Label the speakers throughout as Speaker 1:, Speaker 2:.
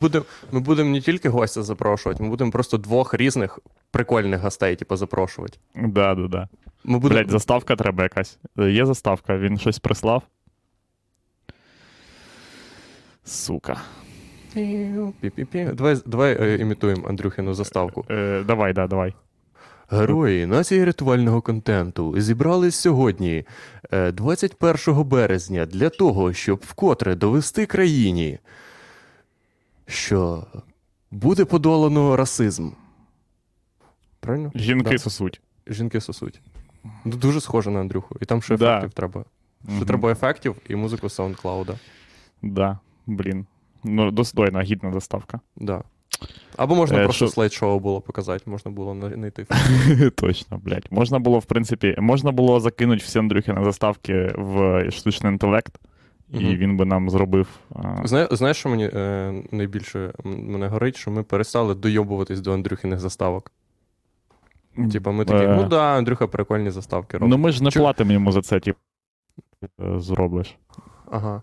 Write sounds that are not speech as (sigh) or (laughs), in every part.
Speaker 1: Будем, ми будемо не тільки гостя запрошувати, ми будемо просто двох різних прикольних гостей, типу, запрошувати.
Speaker 2: Да, да, да.
Speaker 1: Ми будемо...
Speaker 2: Блять, заставка треба якась. Е, Є заставка, він щось прислав. Сука.
Speaker 1: Пі-пі-пі. Давай, давай е, імітуємо Андрюхину заставку.
Speaker 2: Е, давай, да, давай.
Speaker 1: Герої нації рятувального контенту зібрались сьогодні, е, 21 березня, для того, щоб вкотре довести країні, що буде подолано расизм. Правильно?
Speaker 2: Жінки
Speaker 1: Да.
Speaker 2: сосуть.
Speaker 1: Жінки сосуть. Ну, Дуже схоже на Андрюху. І там ще
Speaker 2: Да.
Speaker 1: ефектів треба. Ще
Speaker 2: Мгм.
Speaker 1: треба ефектів і музику SoundCloud.
Speaker 2: Да, блін. Ну, достойна, гідна заставка.
Speaker 1: Да. Або можна
Speaker 2: Е,
Speaker 1: просто
Speaker 2: що-
Speaker 1: слайд-шоу було показати, можна було на- знайти. (laughs)
Speaker 2: Точно, блядь. Можна було, в принципі, можна було закинути всі Андрюхіни заставки в штучний інтелект, і
Speaker 1: Мгм.
Speaker 2: він би нам зробив.
Speaker 1: Зна- Знаєш, що мені е, найбільше мене горить, що ми перестали дойобуватись до Андрюхіних заставок. Типа ми такі,
Speaker 2: Е,
Speaker 1: ну да, Андрюха прикольні заставки робить.
Speaker 2: Ну ми ж не
Speaker 1: Чу-
Speaker 2: платимо йому за це, типу, е, зробиш.
Speaker 1: Ага.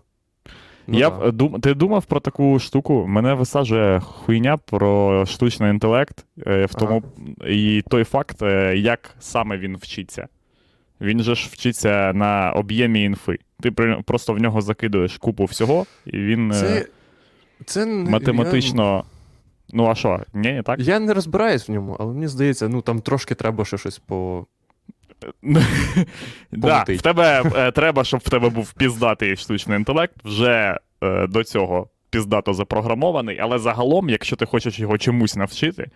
Speaker 1: Ну,
Speaker 2: Я
Speaker 1: да.
Speaker 2: дум... Ти думав про таку штуку? Мене висаджує хуйня про штучний інтелект, е, в тому і той факт, е, як саме він вчиться. Він же ж вчиться на об'ємі інфи. Ти просто в нього закидуєш купу всього, і він е,
Speaker 1: Це, це не-
Speaker 2: математично. Ну, а що? Ні, не так?
Speaker 1: Я, я не розбираюсь в ньому, але мені здається, ну там трошки треба ще щось по. (laughs)
Speaker 2: да, в тебе е, треба, щоб в тебе був піздатий штучний інтелект, вже е, до цього піздато запрограмований, але загалом, якщо ти хочеш його чомусь навчити,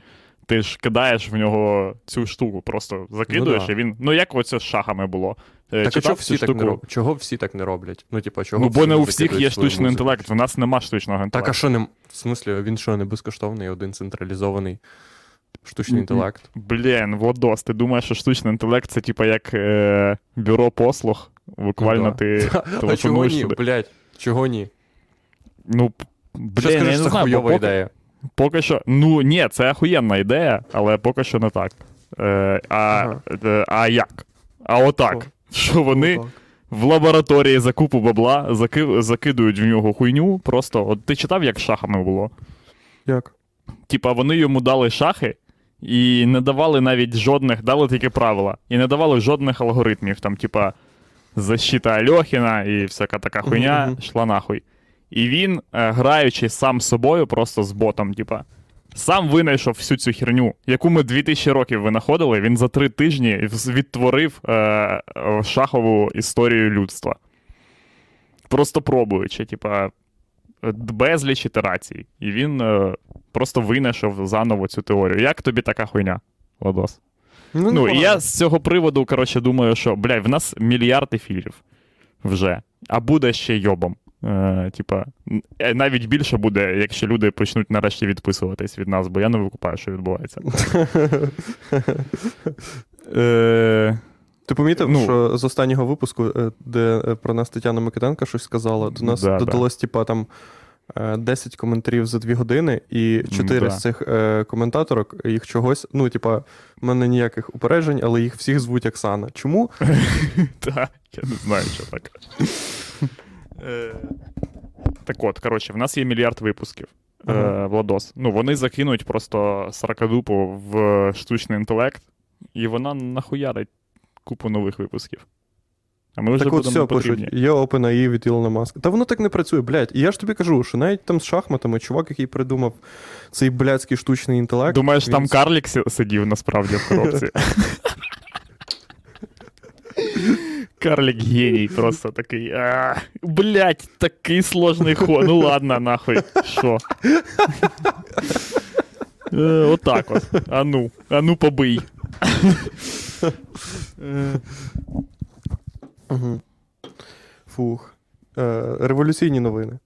Speaker 2: ти ж кидаєш в нього цю штуку, просто закидуєш,
Speaker 1: Ну да.
Speaker 2: і він. Ну, як оце з шахами було. Е,
Speaker 1: Так
Speaker 2: читав
Speaker 1: чого всі так не роблять? Чого всі так не роблять? Ну, типа, чого
Speaker 2: Ну, бо не у всіх є штучний
Speaker 1: музику?
Speaker 2: інтелект, в нас нема штучного інтелекту.
Speaker 1: Так, а що не. В смислі, він що, не безкоштовний, один централізований штучний інтелект?
Speaker 2: Блін, Владос, ти думаєш, що штучний інтелект це типа як е, бюро послуг. Буквально
Speaker 1: Ну да.
Speaker 2: ти (laughs)
Speaker 1: А чого ні, блядь? Чого ні?
Speaker 2: Ну, блін, я не знаю, бо поки,
Speaker 1: ідея?
Speaker 2: Поки що. Ну, ні, це охуєнна ідея, але поки що не так. Е, а,
Speaker 1: Ага.
Speaker 2: е, а як? А отак.
Speaker 1: О.
Speaker 2: Що вони
Speaker 1: Ну, так.
Speaker 2: в лабораторії за купу бабла заки, закидують в нього хуйню. Просто. От ти читав, як з шахами було?
Speaker 1: Як?
Speaker 2: Типа, вони йому дали шахи і не давали навіть жодних, дали тільки правила, і не давали жодних алгоритмів. Там, типа, защита Альохіна і всяка така хуйня
Speaker 1: Мгм.
Speaker 2: йшла нахуй. І він, е, граючи сам собою, просто з ботом, типа, сам винайшов всю цю херню, яку ми 2000 років винаходили, він за три тижні відтворив е, е, шахову історію людства. Просто пробуючи, типа, безліч ітерацій. І він е, просто винайшов заново цю теорію. Як тобі така хуйня, Владос? Ну, і я з цього приводу, коротше, думаю, що, блядь, в нас мільярд ефірів вже, а буде ще йобом. Е, типа, е, навіть більше буде, якщо люди почнуть нарешті відписуватись від нас, бо я не викупаю, що відбувається. (laughs) Е,
Speaker 1: Ти помітив,
Speaker 2: Ну.
Speaker 1: що з останнього випуску, де про нас Тетяна Микитенка щось сказала, до нас
Speaker 2: Да, да.
Speaker 1: додалось, типа, там е, 10 коментарів за 2 години, і 4
Speaker 2: Да.
Speaker 1: з цих е, коментаторок їх чогось, ну, типа, в мене ніяких упереджень, але їх всіх звуть Оксана. Чому? (laughs)
Speaker 2: Та, я не знаю, що таке. (laughs) Е, Так от, коротше, в нас є мільярд випусків.
Speaker 1: Ага.
Speaker 2: Владос. Ну, вони закинуть просто саркадупу в штучний інтелект, і вона нахуярить купу нових випусків. А ми вже
Speaker 1: так от все
Speaker 2: потрібні.
Speaker 1: пишуть, є OpenAI від Ілона Маска. Та воно так не працює, блядь. І я ж тобі кажу, що навіть там з шахматами чувак, який придумав цей блядський штучний інтелект.
Speaker 2: Думаєш,
Speaker 1: він
Speaker 2: там карлік сидів насправді в коробці? (laughs) Карлік геній просто такий. «А, Блять, такий сложний ход. Ну ладно, нахуй. Що? Е, Отак от. Ану, ану побий. Е,
Speaker 1: Угу. Фух. Е, революційні новини.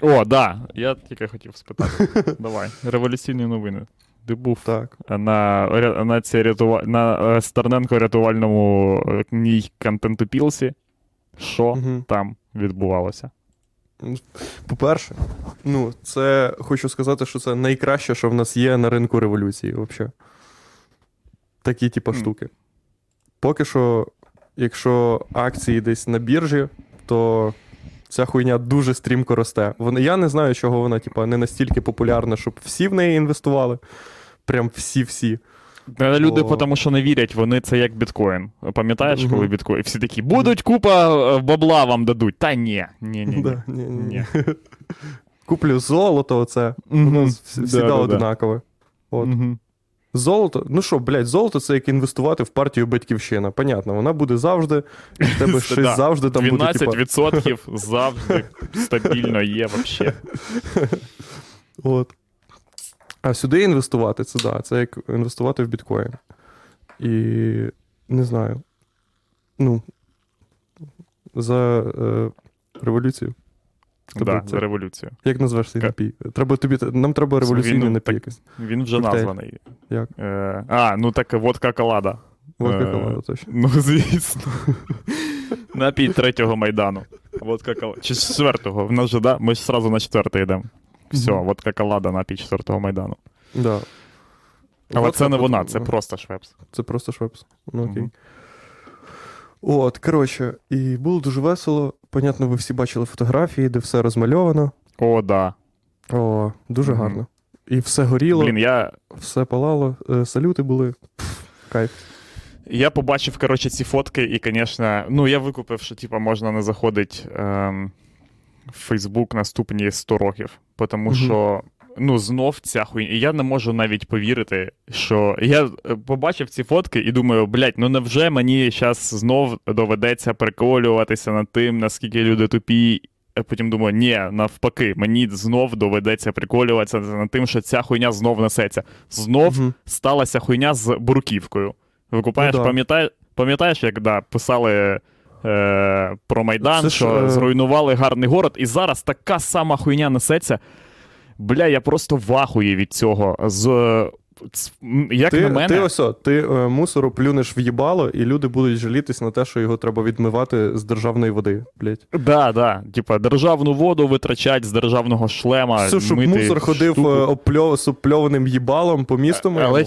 Speaker 2: О, да. Я тільки хотів спитати. Давай. Революційні новини. Ти був
Speaker 1: Так.
Speaker 2: на, на, цій рятува... на е, Стерненко рятувальному е, ній контентопілсі. Що
Speaker 1: Мгм.
Speaker 2: там відбувалося?
Speaker 1: По-перше, ну, це хочу сказати, що це найкраще, що в нас є на ринку революції, взагалі. Такі, типу, штуки. Поки що, якщо акції десь на біржі, то Ця хуйня дуже стрімко росте. Вона, я не знаю, чого вона, типа, не настільки популярна, щоб всі в неї інвестували. Прям всі-всі.
Speaker 2: Люди,
Speaker 1: О.
Speaker 2: тому що не вірять, вони це як біткоін. Пам'ятаєш, коли біткоін? Всі такі, будуть купа е, бабла вам дадуть. Та ні, ні, ні. ні.
Speaker 1: Да, ні, ні, ні.
Speaker 2: Ні. (laughs)
Speaker 1: Куплю золото, оце. Воно всі- одинакове. От. Золото, ну що, блядь, золото це як інвестувати в партію батьківщина. Понятно, вона буде завжди, і в тебе (laughs) щось
Speaker 2: Да.
Speaker 1: завжди там буде.
Speaker 2: 12% (laughs) завжди стабільно є вообще.
Speaker 1: От. А сюди інвестувати, це да, це як інвестувати в біткоін. І не знаю. Ну. За е, революцію. Тобто
Speaker 2: Да,
Speaker 1: це-
Speaker 2: за революцію.
Speaker 1: Як назвеш цей
Speaker 2: Ка-
Speaker 1: напій? Треба тобі, нам треба революційний
Speaker 2: Він,
Speaker 1: напій
Speaker 2: так- Він вже
Speaker 1: Коктейль.
Speaker 2: названий.
Speaker 1: Як?
Speaker 2: Е, а, ну так водка колада.
Speaker 1: Водка
Speaker 2: Е,
Speaker 1: точно.
Speaker 2: Ну, звісно. Напій третього майдану. Водка колада. Чи четвертого. В нас же, да? Ми ж сразу на четвертий йдемо. Все,
Speaker 1: Мгм.
Speaker 2: водка колада, напій четвертого майдану.
Speaker 1: Да.
Speaker 2: Але
Speaker 1: Водка
Speaker 2: це не вона, це просто швепс.
Speaker 1: Це просто швепс. Ну окей.
Speaker 2: Мгм.
Speaker 1: От, коротше, і було дуже весело. Понятно, ви всі бачили фотографії, де все розмальовано.
Speaker 2: О, да.
Speaker 1: О, дуже
Speaker 2: Мгм.
Speaker 1: гарно. І все горіло,
Speaker 2: Блін, я,
Speaker 1: все палало, е, салюти були. Пф, кайф.
Speaker 2: я побачив, коротше, ці фотки, і, звісно, ну я викупив, що типа можна не заходить ем, Фейсбук наступні 100 років. Тому
Speaker 1: Мгм.
Speaker 2: що. Ну, знов ця хуйня. І Я не можу навіть повірити, що я е, побачив ці фотки і думаю, блядь, ну невже мені зараз знов доведеться приколюватися над тим, наскільки люди тупі. А потім думаю, ні, навпаки, мені знов доведеться приколюватися над тим, що ця хуйня знов несеться. Знов
Speaker 1: Мгм.
Speaker 2: сталася хуйня з бурківкою. Викупаєш,
Speaker 1: Ну да.
Speaker 2: пам'ятай, пам'ятаєш, як да, писали е, про Майдан,
Speaker 1: Це
Speaker 2: що
Speaker 1: ж...
Speaker 2: зруйнували гарний город, і зараз така сама хуйня несеться. Бля, я просто вахую від цього. З, як
Speaker 1: Ти,
Speaker 2: на мене,
Speaker 1: ти ось, ти е, мусору плюнеш в їбало, і люди будуть жалітись на те, що його треба відмивати з державної води. Блять.
Speaker 2: да, да, типа, державну воду витрачать з державного шлема.
Speaker 1: Все, щоб
Speaker 2: мити
Speaker 1: мусор ходив е, опльов, з опльованим їбалом по місту. моєму.
Speaker 2: Але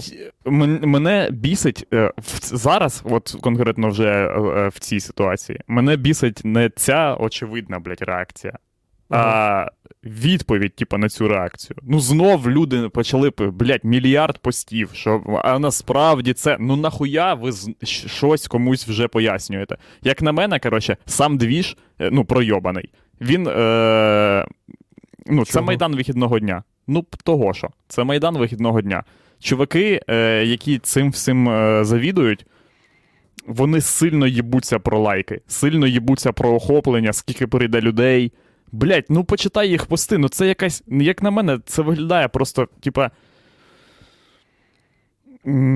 Speaker 2: мене бісить е, зараз, от конкретно вже в цій ситуації, мене бісить не ця очевидна, блядь, реакція, а відповідь, типу, на цю реакцію. Ну, знов люди почали, блядь, мільярд постів, що а насправді це, ну нахуя ви щось комусь вже пояснюєте. Як на мене, коротше, сам двіж, е, ну, пройобаний. Він. Е, ну, це
Speaker 1: Чого?
Speaker 2: майдан вихідного дня. Ну, того що. Це майдан вихідного дня. Чуваки, е, які цим всім е, завідують, вони сильно їбуться про лайки, сильно їбуться про охоплення, скільки прийде людей. Блять, ну почитай їх пости. Ну це якась. Як на мене, це виглядає просто, типа.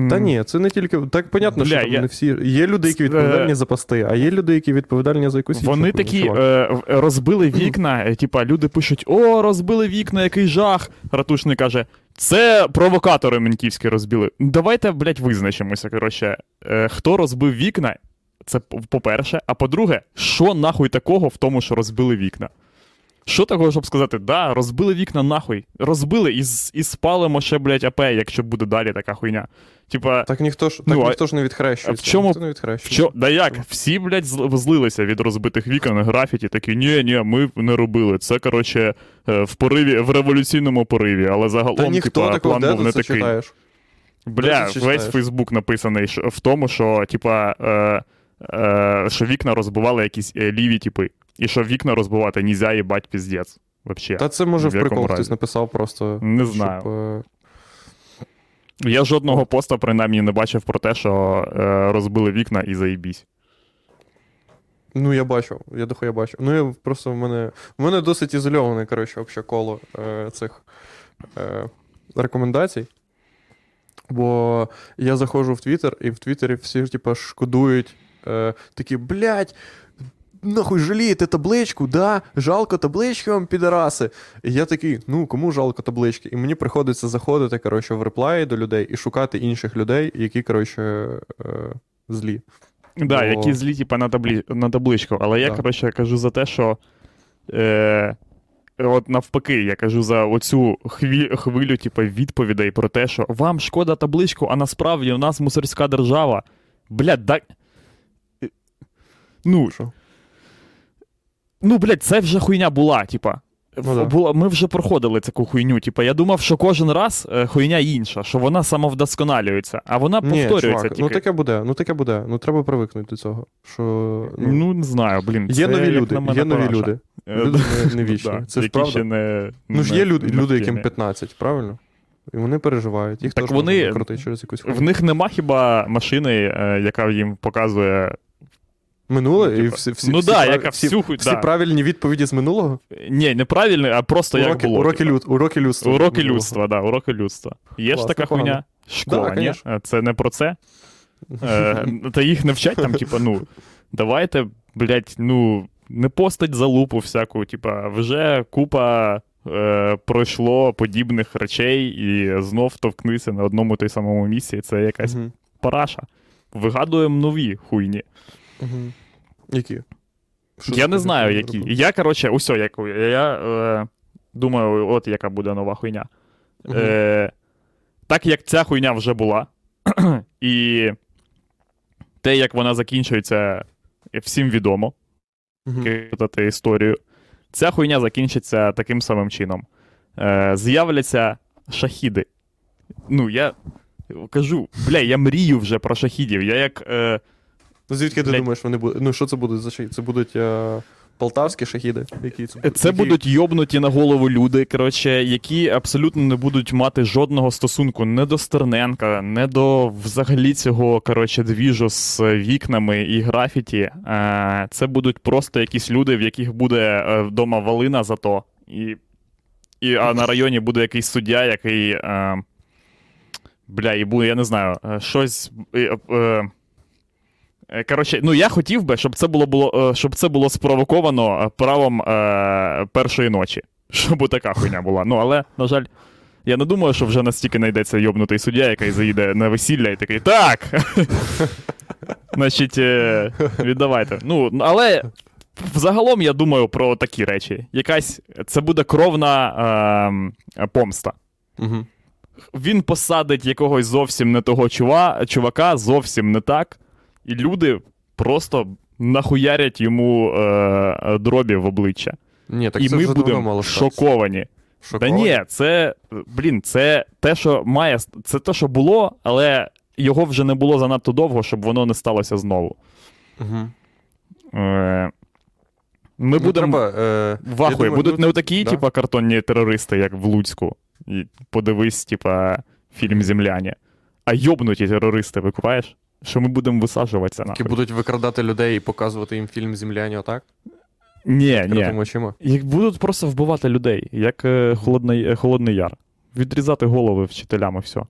Speaker 1: Та ні, це не тільки. Так понятно,
Speaker 2: Бля,
Speaker 1: що там
Speaker 2: я-
Speaker 1: не всі. Є люди, які
Speaker 2: Е,
Speaker 1: відповідальні за пости, а є люди, які відповідальні за якусь іншу
Speaker 2: Вони
Speaker 1: хуйню,
Speaker 2: такі е, розбили вікна, е, типа люди пишуть: О, розбили вікна, який жах. Ратушний каже: це провокатори ментівські розбили. Давайте, блядь, визначимося. Коротше, е, хто розбив вікна? Це по-перше. А по-друге, що нахуй такого в тому, що розбили вікна? Що такого, щоб сказати, да, розбили вікна нахуй. Розбили і, і спалимо ще, блядь, АП, якщо буде далі така хуйня. Типа,
Speaker 1: Так ніхто ж, так
Speaker 2: Ну,
Speaker 1: ніхто ж не відхрещується.
Speaker 2: в чому-
Speaker 1: Ніхто не відхрещується.
Speaker 2: чо, да як? Всі, блядь, зл- злилися від розбитих вікон, графіті, такі, ні, ні, ми не робили. Це, коротше, е, в пориві, в революційному пориві, але загалом,
Speaker 1: Та
Speaker 2: типа, план був не такий.
Speaker 1: читаєш.
Speaker 2: Бля, весь
Speaker 1: читаєш?
Speaker 2: Фейсбук написаний в тому, що, типа, е, е, що вікна розбивали якісь е, ліві типи. І що вікна розбивати нельзя, їбать, піздець. Вообще.
Speaker 1: Та це може
Speaker 2: В
Speaker 1: прикол хтось написав просто.
Speaker 2: Не знаю.
Speaker 1: е,
Speaker 2: Я жодного поста, принаймні, не бачив про те, що е, розбили вікна і заїбісь.
Speaker 1: Ну, я бачу, я дохуя бачу. Ну, я просто в мене. В мене досить ізольоване, коротше, обще коло е, цих е, рекомендацій. Бо я заходжу в Твіттер, і в Твіттері всі, типа, шкодують е, такі, блядь, нахуй жалієте табличку, да? Жалко таблички вам, підараси. І я такий, ну кому жалко таблички? І мені приходиться заходити, коротше, в реплаї до людей і шукати інших людей, які, коротше, е, злі.
Speaker 2: Да,
Speaker 1: Бо-
Speaker 2: які злі, типа, на, таблі... на табличку. Але я,
Speaker 1: Да.
Speaker 2: коротше, кажу за те, що. Е... От навпаки, я кажу за оцю хві... хвилю, типу, відповідей про те, що вам шкода табличку, а насправді у нас мусорська держава. Бля, да... Ну,
Speaker 1: Що?
Speaker 2: Ну, блядь, це вже хуйня була, типа.
Speaker 1: Ну да.
Speaker 2: Була, ми вже проходили таку хуйню. Типа, я думав, що кожен раз е, хуйня інша, що вона самовдосконалюється, а вона
Speaker 1: Ні,
Speaker 2: повторюється
Speaker 1: чувак,
Speaker 2: тільки.
Speaker 1: ну таке буде, ну таке буде. Ну треба привикнути до цього. Що, ну,
Speaker 2: Ну, не знаю, блін.
Speaker 1: є
Speaker 2: це,
Speaker 1: нові люди,
Speaker 2: на мене,
Speaker 1: є нові люди.
Speaker 2: Е,
Speaker 1: Люди не, не (laughs) вічні.
Speaker 2: да,
Speaker 1: Це ж правда.
Speaker 2: ще не,
Speaker 1: Ну ж є люди,
Speaker 2: не
Speaker 1: люди яким 15, правильно? І вони переживають. Їх
Speaker 2: Так
Speaker 1: теж
Speaker 2: вони-
Speaker 1: через якусь
Speaker 2: В них нема хіба машини, е, яка їм показує.
Speaker 1: Минуле
Speaker 2: ну,
Speaker 1: і всі, всі,
Speaker 2: ну
Speaker 1: всі,
Speaker 2: да,
Speaker 1: прав-
Speaker 2: яка
Speaker 1: всі,
Speaker 2: всю хуй-
Speaker 1: всі
Speaker 2: да.
Speaker 1: правильні відповіді з минулого?
Speaker 2: Ні, не правильно, а просто як було.
Speaker 1: уроки, люд, уроки людства.
Speaker 2: Уроки людства, да, уроки людства. Є ж така хуйня. Школа,
Speaker 1: Да,
Speaker 2: ні? Е, Це не про це. (laughs) Е, Та їх не вчать там, типа, ну, давайте, блядь, ну, не постать залупу всяку, типа, вже купа е, пройшло подібних речей і знов товкнися на одному той самому місці. Це якась параша. Вигадуємо нові хуйні.
Speaker 1: Які? Що
Speaker 2: я не знаю, які. Я, коротше, як, я е, думаю, от яка буде нова хуйня. Е, так як ця хуйня вже була, (clears throat) і те, як вона закінчується, всім відомо, кидати історію. Ця хуйня закінчиться таким самим чином. Е, з'являться шахіди. Ну, я кажу, бля, я мрію вже про шахідів. Я як. Е,
Speaker 1: Ну звідки ти
Speaker 2: Блядь.
Speaker 1: думаєш, вони будуть? Ну що це будуть за шахіди? Це будуть е, полтавські шахіди? Які це,
Speaker 2: Це
Speaker 1: які...
Speaker 2: будуть йобнуті на голову люди, коротше, які абсолютно не будуть мати жодного стосунку не до Стерненка, не до взагалі цього коротше, двіжу з вікнами і графіті. Е, Це будуть просто якісь люди, в яких буде е, вдома валина зато. І, і, а на районі буде якийсь суддя, який. Е, бля, і буде, я не знаю, е, щось. е, Е, Коротше, ну я хотів би, щоб це було, було, е, щоб це було спровоковано е, правом е, першої ночі. (laughs) Щоб така хуйня була. Ну, але, на жаль, я не думаю, що вже настільки знайдеться йобнутий суддя, який заїде на весілля і такий так. (laughs) Значить, е, віддавайте. Ну, але взагалом я думаю про такі речі. Якась це буде кровна е, помста.
Speaker 1: Угу.
Speaker 2: Він посадить якогось зовсім не того чува, чувака, зовсім не так, і люди просто нахуярять йому е, дробі в обличчя.
Speaker 1: Ні, так
Speaker 2: і
Speaker 1: це
Speaker 2: ми
Speaker 1: вже давно
Speaker 2: будемо
Speaker 1: мало статися.
Speaker 2: шоковані. Та ні, це, блін, це те, що має, це те, що було, але його вже не було занадто довго, щоб воно не сталося знову.
Speaker 1: Угу.
Speaker 2: Е, ми
Speaker 1: Ну,
Speaker 2: будемо
Speaker 1: треба, е,
Speaker 2: ахуї.
Speaker 1: думаю,
Speaker 2: Будуть
Speaker 1: ну,
Speaker 2: не такі,
Speaker 1: да.
Speaker 2: типа, картонні терористи, як в Луцьку. І подивись, типа, фільм Земляні. А йобнуті терористи, викупаєш? Що ми будемо висаджуватися
Speaker 1: які будуть викрадати людей і показувати їм фільм Земляні отак?
Speaker 2: Ні, ні.
Speaker 1: Очима.
Speaker 2: Їх будуть просто вбивати людей, як е, холодний, е, холодний яр. Відрізати голови вчителям і все.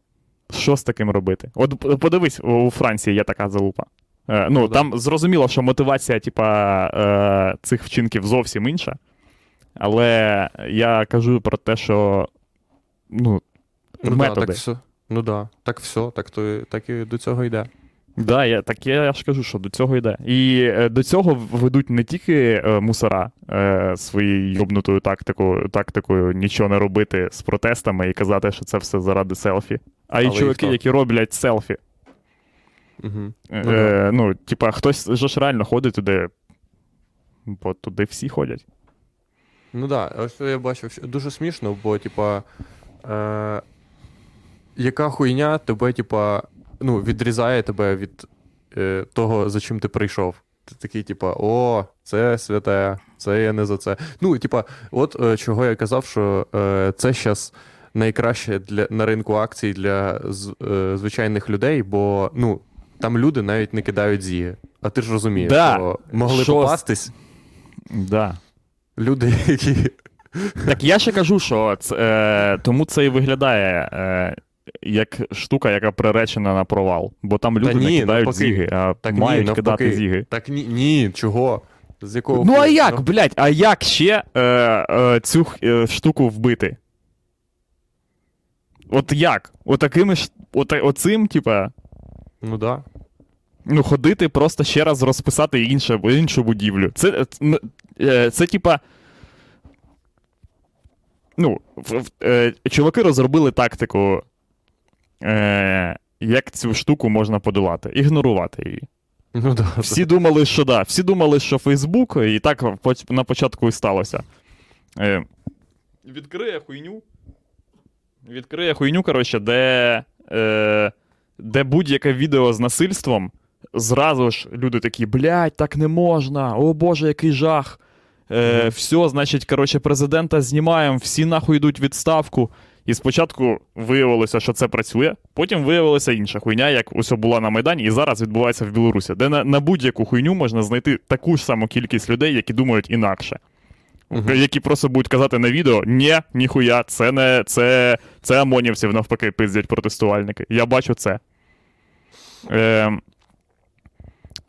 Speaker 2: Що з таким робити? От подивись, у Франції є така залупа. Е, ну,
Speaker 1: Ну, да.
Speaker 2: там зрозуміло, що мотивація, типа, е, цих вчинків зовсім інша. Але я кажу про те, що ну,
Speaker 1: Ну, да, так все. Ну да, так все, так, то, так і до цього йде.
Speaker 2: Да, я, так я, я ж кажу, що до цього йде. І е, до цього ведуть не тільки е, мусора е, своєю йобнутою тактикою, тактикою нічого не робити з протестами і казати, що це все заради селфі. А й
Speaker 1: і
Speaker 2: чуваки,
Speaker 1: хто?
Speaker 2: які роблять селфі.
Speaker 1: Угу.
Speaker 2: Е,
Speaker 1: Ну,
Speaker 2: е, ну, типа, хтось же ж реально ходить туди, бо туди всі ходять.
Speaker 1: Ну так, да, ось я бачив, дуже смішно, бо, типа, е, яка хуйня тебе, типа, ну, відрізає тебе від е, того, за чим ти прийшов. Ти такий, типа, о, це святе, це я не за це. Ну, типа, от е, чого я казав, що е, це зараз найкраще для, на ринку акцій для з, е, звичайних людей, бо ну, там люди навіть не кидають зіги. А ти ж розумієш,
Speaker 2: Да.
Speaker 1: що могли
Speaker 2: Що
Speaker 1: попастись
Speaker 2: Да.
Speaker 1: люди, які.
Speaker 2: Так я ще кажу, що це, е, тому це і виглядає е, як штука, яка приречена на провал. Бо там люди
Speaker 1: ні,
Speaker 2: не кидають
Speaker 1: навпаки.
Speaker 2: зіги, а
Speaker 1: Так
Speaker 2: мають
Speaker 1: навпаки.
Speaker 2: кидати зіги.
Speaker 1: Так ні, ні, чого? З якого
Speaker 2: Ну а як,
Speaker 1: Ну,
Speaker 2: блядь, а як ще е, е, цю е, штуку вбити? От як? Отакими ж, от, оцим, типа,
Speaker 1: Ну да.
Speaker 2: ну, ходити, просто ще раз розписати інше, іншу будівлю. Це, е, ц- н- е, це типа. Ну, в, в- е, чуваки розробили тактику, е, як цю штуку можна подолати, ігнорувати її.
Speaker 1: Ну да.
Speaker 2: Всі думали, що да. Всі думали, що Фейсбук, і так на початку і сталося. Е, відкриє хуйню. Відкриє хуйню, коротше, де, е, де будь-яке відео з насильством. Зразу ж люди такі, блядь, так не можна, о Боже, який жах. Е,
Speaker 1: Мгм.
Speaker 2: Все, значить, коротше, президента знімаємо, всі нахуй йдуть відставку. І спочатку виявилося, що це працює, потім виявилася інша хуйня, як усе була на Майдані, і зараз відбувається в Білорусі, де на, на будь-яку хуйню можна знайти таку ж саму кількість людей, які думають інакше.
Speaker 1: Мгм.
Speaker 2: Які просто будуть казати на відео: ні, ніхуя, це не це, це ОМОНівців навпаки пиздять протестувальники. Я бачу це. Е,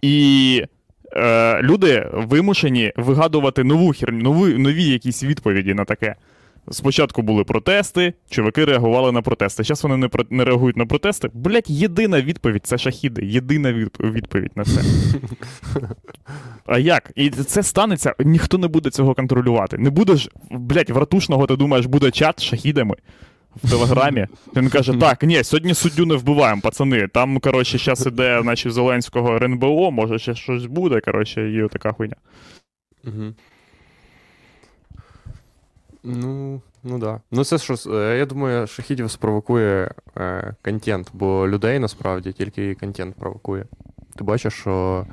Speaker 2: і е, люди вимушені вигадувати нову херню, нові, нові якісь відповіді на таке. Спочатку були протести, чуваки реагували на протести. Зараз вони не, про- не реагують на протести. Блять, єдина відповідь це шахіди. Єдина від- відповідь на це. А як? І це станеться, ніхто не буде цього контролювати. Не буде ж, блять, в ратушного, ти думаєш, буде чат з шахідами в Телеграмі. Він каже: так, ні, сьогодні суддю не вбиваємо, пацани. Там, коротше, зараз іде, наче Зеленського РНБО, може ще щось буде, коротше, і така хуйня.
Speaker 1: Ну, ну да. Ну, це що, е, я думаю, шахідів спровокує е, контент, бо людей насправді тільки контент провокує. Ти бачиш, що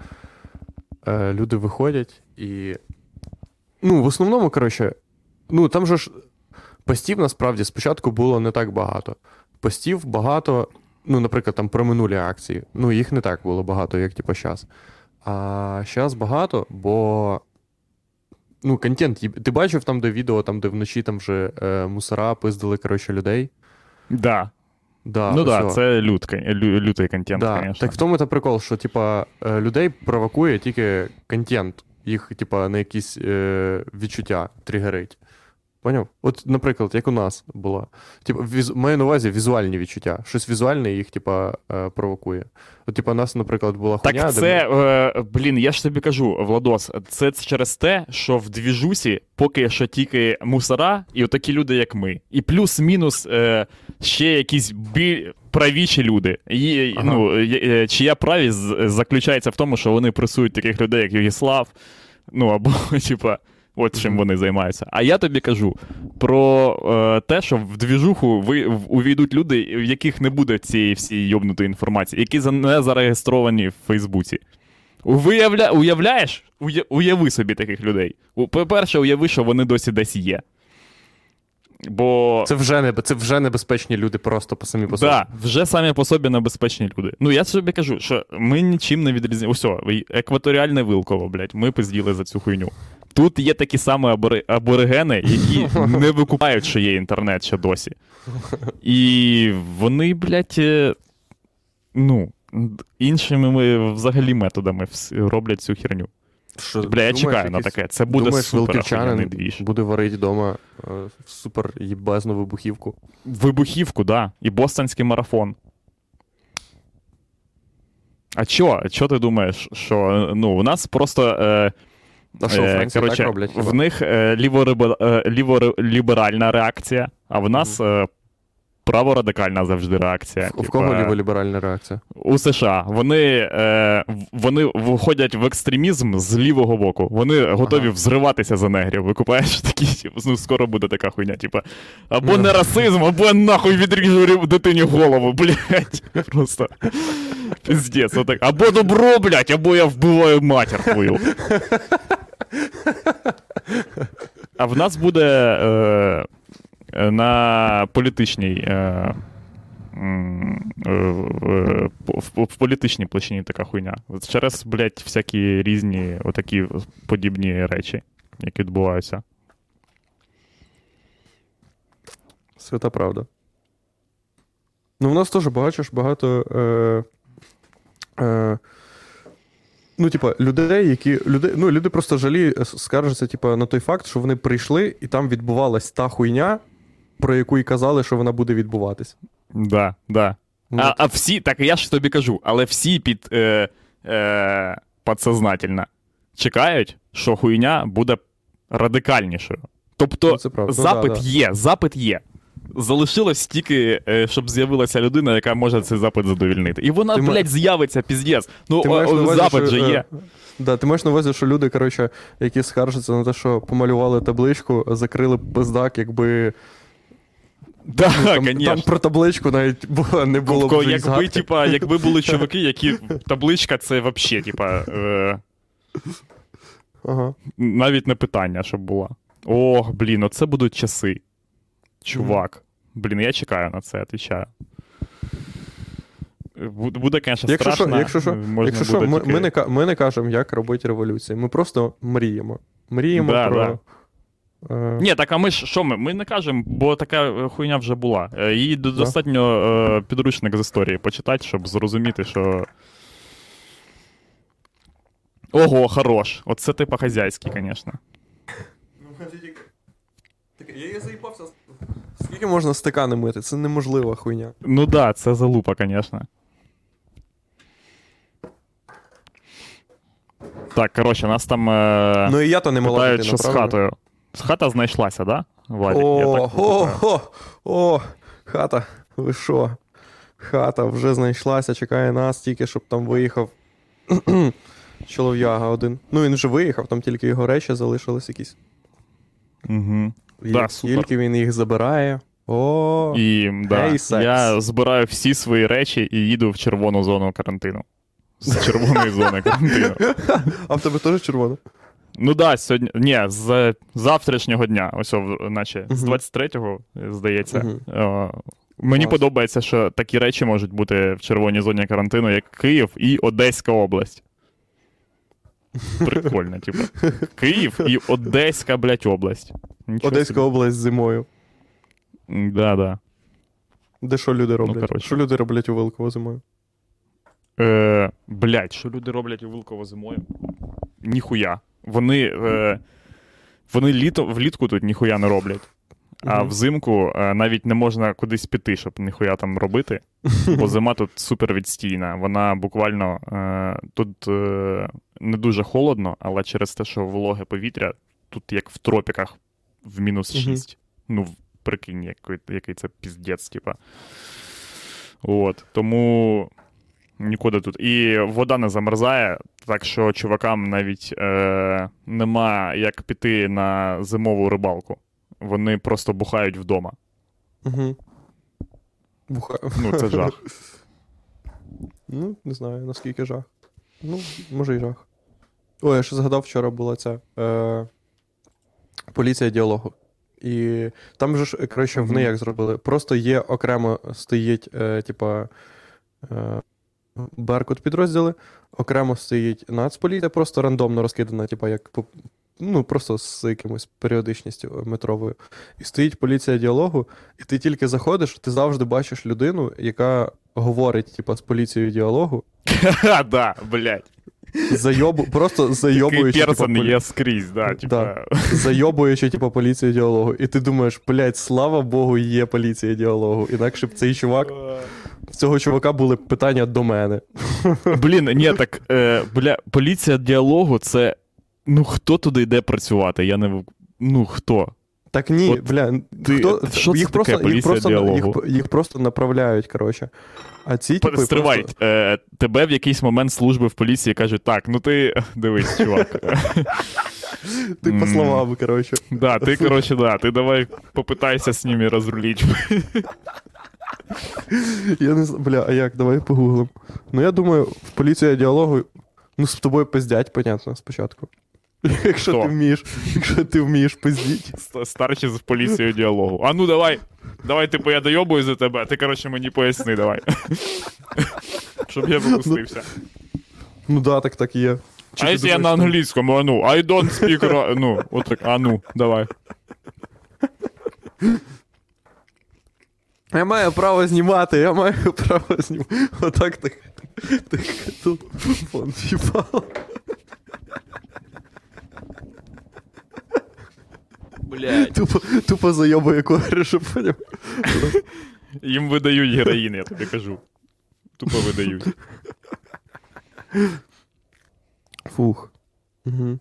Speaker 1: е, люди виходять і. Ну, в основному, коротше, ну там же ж постів насправді спочатку було не так багато. Постів багато, ну, наприклад, там про минулі акції. Ну, їх не так було багато, як типу зараз. А зараз багато, бо ну, контент. Ти бачив там, де відео, там, де вночі там вже е, мусора пиздили, коротше, людей.
Speaker 2: Да.
Speaker 1: Да,
Speaker 2: ну так, да, це лютка, лю, лютий контент,
Speaker 1: да.
Speaker 2: звісно.
Speaker 1: Так в тому та прикол, що типа е, людей провокує тільки контент, їх, типа, на якісь е, відчуття тригерить. Поняв? От, наприклад, як у нас було. Типа, віз... маю на увазі візуальні відчуття. Щось візуальне їх, типа, е, провокує. От, типа, у нас, наприклад, була хуйня,
Speaker 2: Так
Speaker 1: де
Speaker 2: це, е, блін, я ж тобі кажу, Владос, це через те, що в двіжусі поки що тільки мусора і отакі люди, як ми. І плюс-мінус е, ще якісь біль... правіші люди. І,
Speaker 1: Ага.
Speaker 2: ну, е, е, чия правість заключається в тому, що вони пресують таких людей, як Югіслав, ну або, (laughs) типа. От чим вони займаються. А я тобі кажу про е, те, що в двіжуху ви, в, увійдуть люди, в яких не буде цієї всієї йобнутої інформації, які за- не зареєстровані в Фейсбуці. Виявля... Уявляєш? Уя... Уяви собі таких людей. По-перше, уяви, що вони досі десь є. Бо
Speaker 1: Це вже, не... це вже небезпечні люди просто по самі по собі.
Speaker 2: да, вже самі по собі небезпечні люди. Ну, я собі кажу, що ми нічим не відрізняємо. Усьо, екваторіальне вилково, блядь, ми пизділи за цю хуйню. Тут є такі самі аборигени, які (laughs) не викупають, що є інтернет ще досі. І вони, блядь, е, ну, іншими взагалі методами роблять цю херню.
Speaker 1: Що,
Speaker 2: Бля, я
Speaker 1: думаєш,
Speaker 2: чекаю на таке. Це буде
Speaker 1: думаєш,
Speaker 2: супер охуєнний двіж.
Speaker 1: буде варити вдома е, супер їбезну вибухівку.
Speaker 2: Вибухівку, да. І бостонський марафон. А чо? Чо ти думаєш, що ну, у нас просто. Е,
Speaker 1: А що, в
Speaker 2: е,
Speaker 1: Франції
Speaker 2: коротше,
Speaker 1: так роблять?
Speaker 2: в них е, ліворибе- е, реакція, а в нас е, праворадикальна завжди реакція.
Speaker 1: В, в кого ліволіберальна реакція?
Speaker 2: У США. Вони, вони виходять в екстремізм з лівого боку. Вони готові
Speaker 1: Ага.
Speaker 2: взриватися за негрів. Викупаєш (laughs) такі, типу, ну скоро буде така хуйня. Типа, або
Speaker 1: Ну.
Speaker 2: не расизм, або нахуй відріжу дитині голову, блядь. (laughs) Просто. Піздець, отак. Або добро, блядь, або я вбиваю матір твою. (laughs) А в нас буде е, е, на політичній. Е, е, в, в, в політичній площині така хуйня. Через, блядь, всякі різні отакі подібні речі, які відбуваються.
Speaker 3: Свята правда. Ну, в нас теж бачиш багато. Е, е, ну, типа, людей, які. Люди, ну, люди просто жалі е, скаржаться, типа, на той факт, що вони прийшли, і там відбувалась та хуйня, про яку і казали, що вона буде відбуватись.
Speaker 2: Да, да.
Speaker 3: Ну,
Speaker 2: А, а всі, так я ж тобі кажу, але всі під е, е, підсознательно чекають, що хуйня буде радикальнішою. Тобто
Speaker 3: Ну. Ну,
Speaker 2: запит
Speaker 3: да, да.
Speaker 2: є, запит є. Залишилось тільки, е, щоб з'явилася людина, яка може цей запит задовільнити. І вона,
Speaker 1: Ти
Speaker 2: блядь, з'явиться піздець. Ну,
Speaker 1: Ти
Speaker 2: о,
Speaker 1: увазі,
Speaker 2: запит
Speaker 1: що,
Speaker 2: же
Speaker 1: е,
Speaker 2: є.
Speaker 1: Да, ти маєш на увазі, що люди, коротше, які скаржаться на те, що помалювали табличку, закрили пиздак, якби
Speaker 2: Да,
Speaker 1: там, там про табличку навіть було, не було б
Speaker 2: Ко-
Speaker 1: вже й
Speaker 2: якби,
Speaker 1: згадки.
Speaker 2: типа, якби були (laughs) чуваки, які табличка це вообще, типа, е,
Speaker 1: Ага.
Speaker 2: навіть не питання, щоб була. Ох, блін, оце будуть часи. Чувак. Блін, я чекаю на це, відповідаю. Буде, звісно,
Speaker 1: Якщо що, якщо що,
Speaker 2: Можна
Speaker 1: якщо що ми,
Speaker 2: тільки-
Speaker 1: ми, не, ми не кажемо, як робити революцію. Ми просто мріємо. Мріємо
Speaker 2: Да,
Speaker 1: про. Е,
Speaker 2: Ні, так а ми ж що ми? Ми не кажемо, бо така е, хуйня вже була. Е, Її до- достатньо е, підручник з історії почитати, щоб зрозуміти, що. Ого, хорош. Оце ти по-хазяйськи, звісно.
Speaker 1: Я її заїбався. Скільки можна стакани мити? Це неможлива хуйня.
Speaker 2: Ну да, це залупа, звісно. Так, коротше, нас там е,
Speaker 1: Ну і я то не мала
Speaker 2: питають, що з хатою. Хата знайшлася, да? Владик? Я
Speaker 1: О,
Speaker 2: так
Speaker 1: о, о, о, хата, ви що? Хата вже знайшлася, чекає нас тільки, щоб там виїхав (clears throat) чолов'яга один. Ну він вже виїхав, там тільки його речі залишились якісь.
Speaker 2: Мгм. Да, супер.
Speaker 1: тільки він їх забирає. О,
Speaker 2: І да, я збираю всі свої речі і їду в червону зону карантину. З червоної зони карантину. (laughs)
Speaker 1: а в тебе теж червоно?
Speaker 2: Ну да, сьогодні. Ні, з завтрашнього дня, ось, о, наче з
Speaker 1: Мгм.
Speaker 2: 23-го, здається.
Speaker 1: Мгм.
Speaker 2: Е, Мені
Speaker 1: Клас.
Speaker 2: подобається, що такі речі можуть бути в червоній зоні карантину, як Київ і Одеська область. Прикольно, типу. (laughs) Київ і Одеська, блядь, область. Нічого
Speaker 1: Одеська
Speaker 2: собі.
Speaker 1: область зимою.
Speaker 2: Да, да.
Speaker 1: Де що люди роблять?
Speaker 2: коротше.
Speaker 1: що люди роблять у Вилково зимою?
Speaker 2: Е, блядь, що люди роблять у Вилково зимою? Ніхуя. Вони, е, вони літо, влітку тут ніхуя не роблять. А взимку е, навіть не можна кудись піти, щоб ніхуя там робити. (laughs) Бо зима тут супер відстійна. Вона буквально е, тут е, не дуже холодно, але через те, що вологе повітря, тут як в тропіках в мінус 6. Ну, прикинь, який, який це піздець, типа. От. Тому нікуди тут. І вода не замерзає, так що чувакам навіть е, нема як піти на зимову рибалку. Вони просто бухають вдома.
Speaker 1: Угу. Буха.
Speaker 2: Ну, це жах. (laughs)
Speaker 1: Ну, не знаю, наскільки жах. Ну, може і жах. Ой, я ще згадав, вчора була ця е, поліція діалогу. І там же ж, коротше, вони як зробили. Просто є окремо стоїть, е, типа. Е, Беркут підрозділи, окремо стоїть Нацполіція, просто рандомно розкидана, типа, як ну, просто з якимось періодичністю метровою. І стоїть поліція діалогу, і ти тільки заходиш, ти завжди бачиш людину, яка говорить, типа, з поліцією діалогу,
Speaker 2: да, блядь.
Speaker 1: зайобу, просто зайобуючи, типа,
Speaker 2: персон
Speaker 1: полі-
Speaker 2: є скрізь, да, типа.
Speaker 1: зайобуючи, типа, поліцію діалогу. І ти думаєш, блядь, слава Богу, є поліція діалогу. Інакше б цей чувак, цього чувака були питання до мене.
Speaker 2: Блін, ні, так, е, бля, поліція діалогу це. Ну, хто туди йде працювати? Я не. Ну, хто?
Speaker 1: Так ні,
Speaker 2: От
Speaker 1: бля,
Speaker 2: ти-
Speaker 1: хто,
Speaker 2: що це
Speaker 1: їх,
Speaker 2: таке
Speaker 1: просто, їх, просто, їх,
Speaker 2: діалогу?
Speaker 1: їх просто направляють, коротше. А ці, типу,
Speaker 2: Стривай,
Speaker 1: просто...
Speaker 2: е, тебе в якийсь момент служби в поліції кажуть, так, ну ти (laughs) дивись, чувак. (laughs)
Speaker 1: ти по словам, коротше.
Speaker 2: Да, ти, коротше, да, ти давай попитайся з ними розрулити.
Speaker 1: Я не знаю, бля, а як, давай погуглим. Ну, я думаю, в поліція діалогу, ну, з тобою пиздять, понятно, спочатку. (laughs) Якщо
Speaker 2: Хто?
Speaker 1: ти вмієш, якщо ти вмієш пиздіть.
Speaker 2: Старші з поліцією діалогу. А ну давай, давай, типу, я дойобую за тебе, а ти, коротше, мені поясни, давай. (laughs) Щоб я випустився.
Speaker 1: Ну да, так так і є. Чи
Speaker 2: а якщо я на англійському, а ну, I don't speak, ro- ну, от так, а ну, давай.
Speaker 1: Я маю право знімати, я маю право знімати. Отак так. Так телефон в'їбало.
Speaker 2: Блядь.
Speaker 1: Тупо, тупо зайобує коришу, поняв?
Speaker 2: Їм видають героїн, я тобі кажу. Тупо видають.
Speaker 1: Фух. Угу.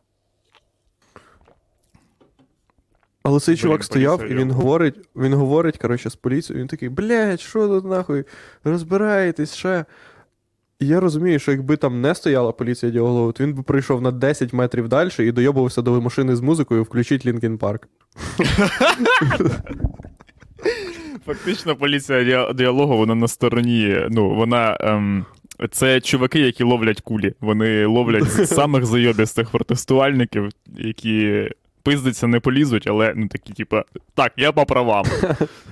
Speaker 1: Але цей
Speaker 2: Блін,
Speaker 1: чувак стояв,
Speaker 2: поліція
Speaker 1: і він
Speaker 2: його.
Speaker 1: говорить, він говорить, коротше, з поліцією, він такий, блядь, що тут нахуй? Розбираєтесь ще. І я розумію, що якби там не стояла поліція діалогу, то він би прийшов на 10 метрів далі і дойобувався до машини з музикою, включить Лінкін Парк.
Speaker 2: Фактично, поліція діалогу, вона на стороні. Ну, вона. Ем, це чуваки, які ловлять кулі. Вони ловлять (laughs) самих зайобістих протестувальників, які пиздиться не полізуть, але ну такі, типа, так, я по правам.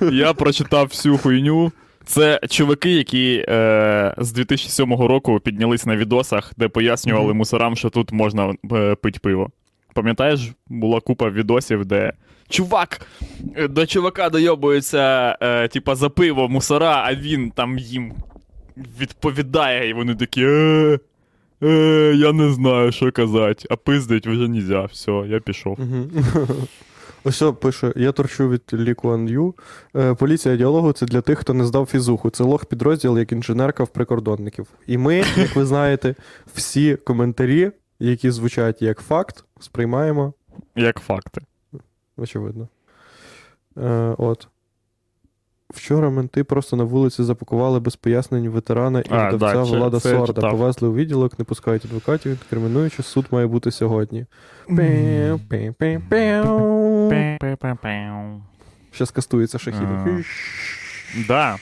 Speaker 2: Я прочитав всю хуйню. Це чуваки, які е, з 2007 року піднялись на відосах, де пояснювали мусорам, що тут можна е, пити пиво. Пам'ятаєш, була купа відосів, де чувак е, до чувака дойобується, е, типа, за пиво мусора, а він там їм відповідає, і вони такі. Е, е, я не знаю, що казати, а пиздить вже нельзя. Все, я пішов. (laughs)
Speaker 1: Ось що пише: я торчу від Лі Куан Ю. Е, Поліція діалогу це для тих, хто не здав фізуху. Це лох підрозділ, як інженерка в прикордонників. І ми, (laughs) як ви знаєте, всі коментарі, які звучать як факт, сприймаємо
Speaker 2: Як факти.
Speaker 1: Очевидно. Е, от. Вчора менти просто на вулиці запакували без пояснень ветерана і
Speaker 2: А,
Speaker 1: вдавця
Speaker 2: да,
Speaker 1: Влада
Speaker 2: це
Speaker 1: Сорда.
Speaker 2: читав.
Speaker 1: Повезли у відділок, не пускають адвокатів, інкримінуючи, суд має бути сьогодні. Пеу, пеу, пеу, пеу. Кастується шахіди.
Speaker 2: Да.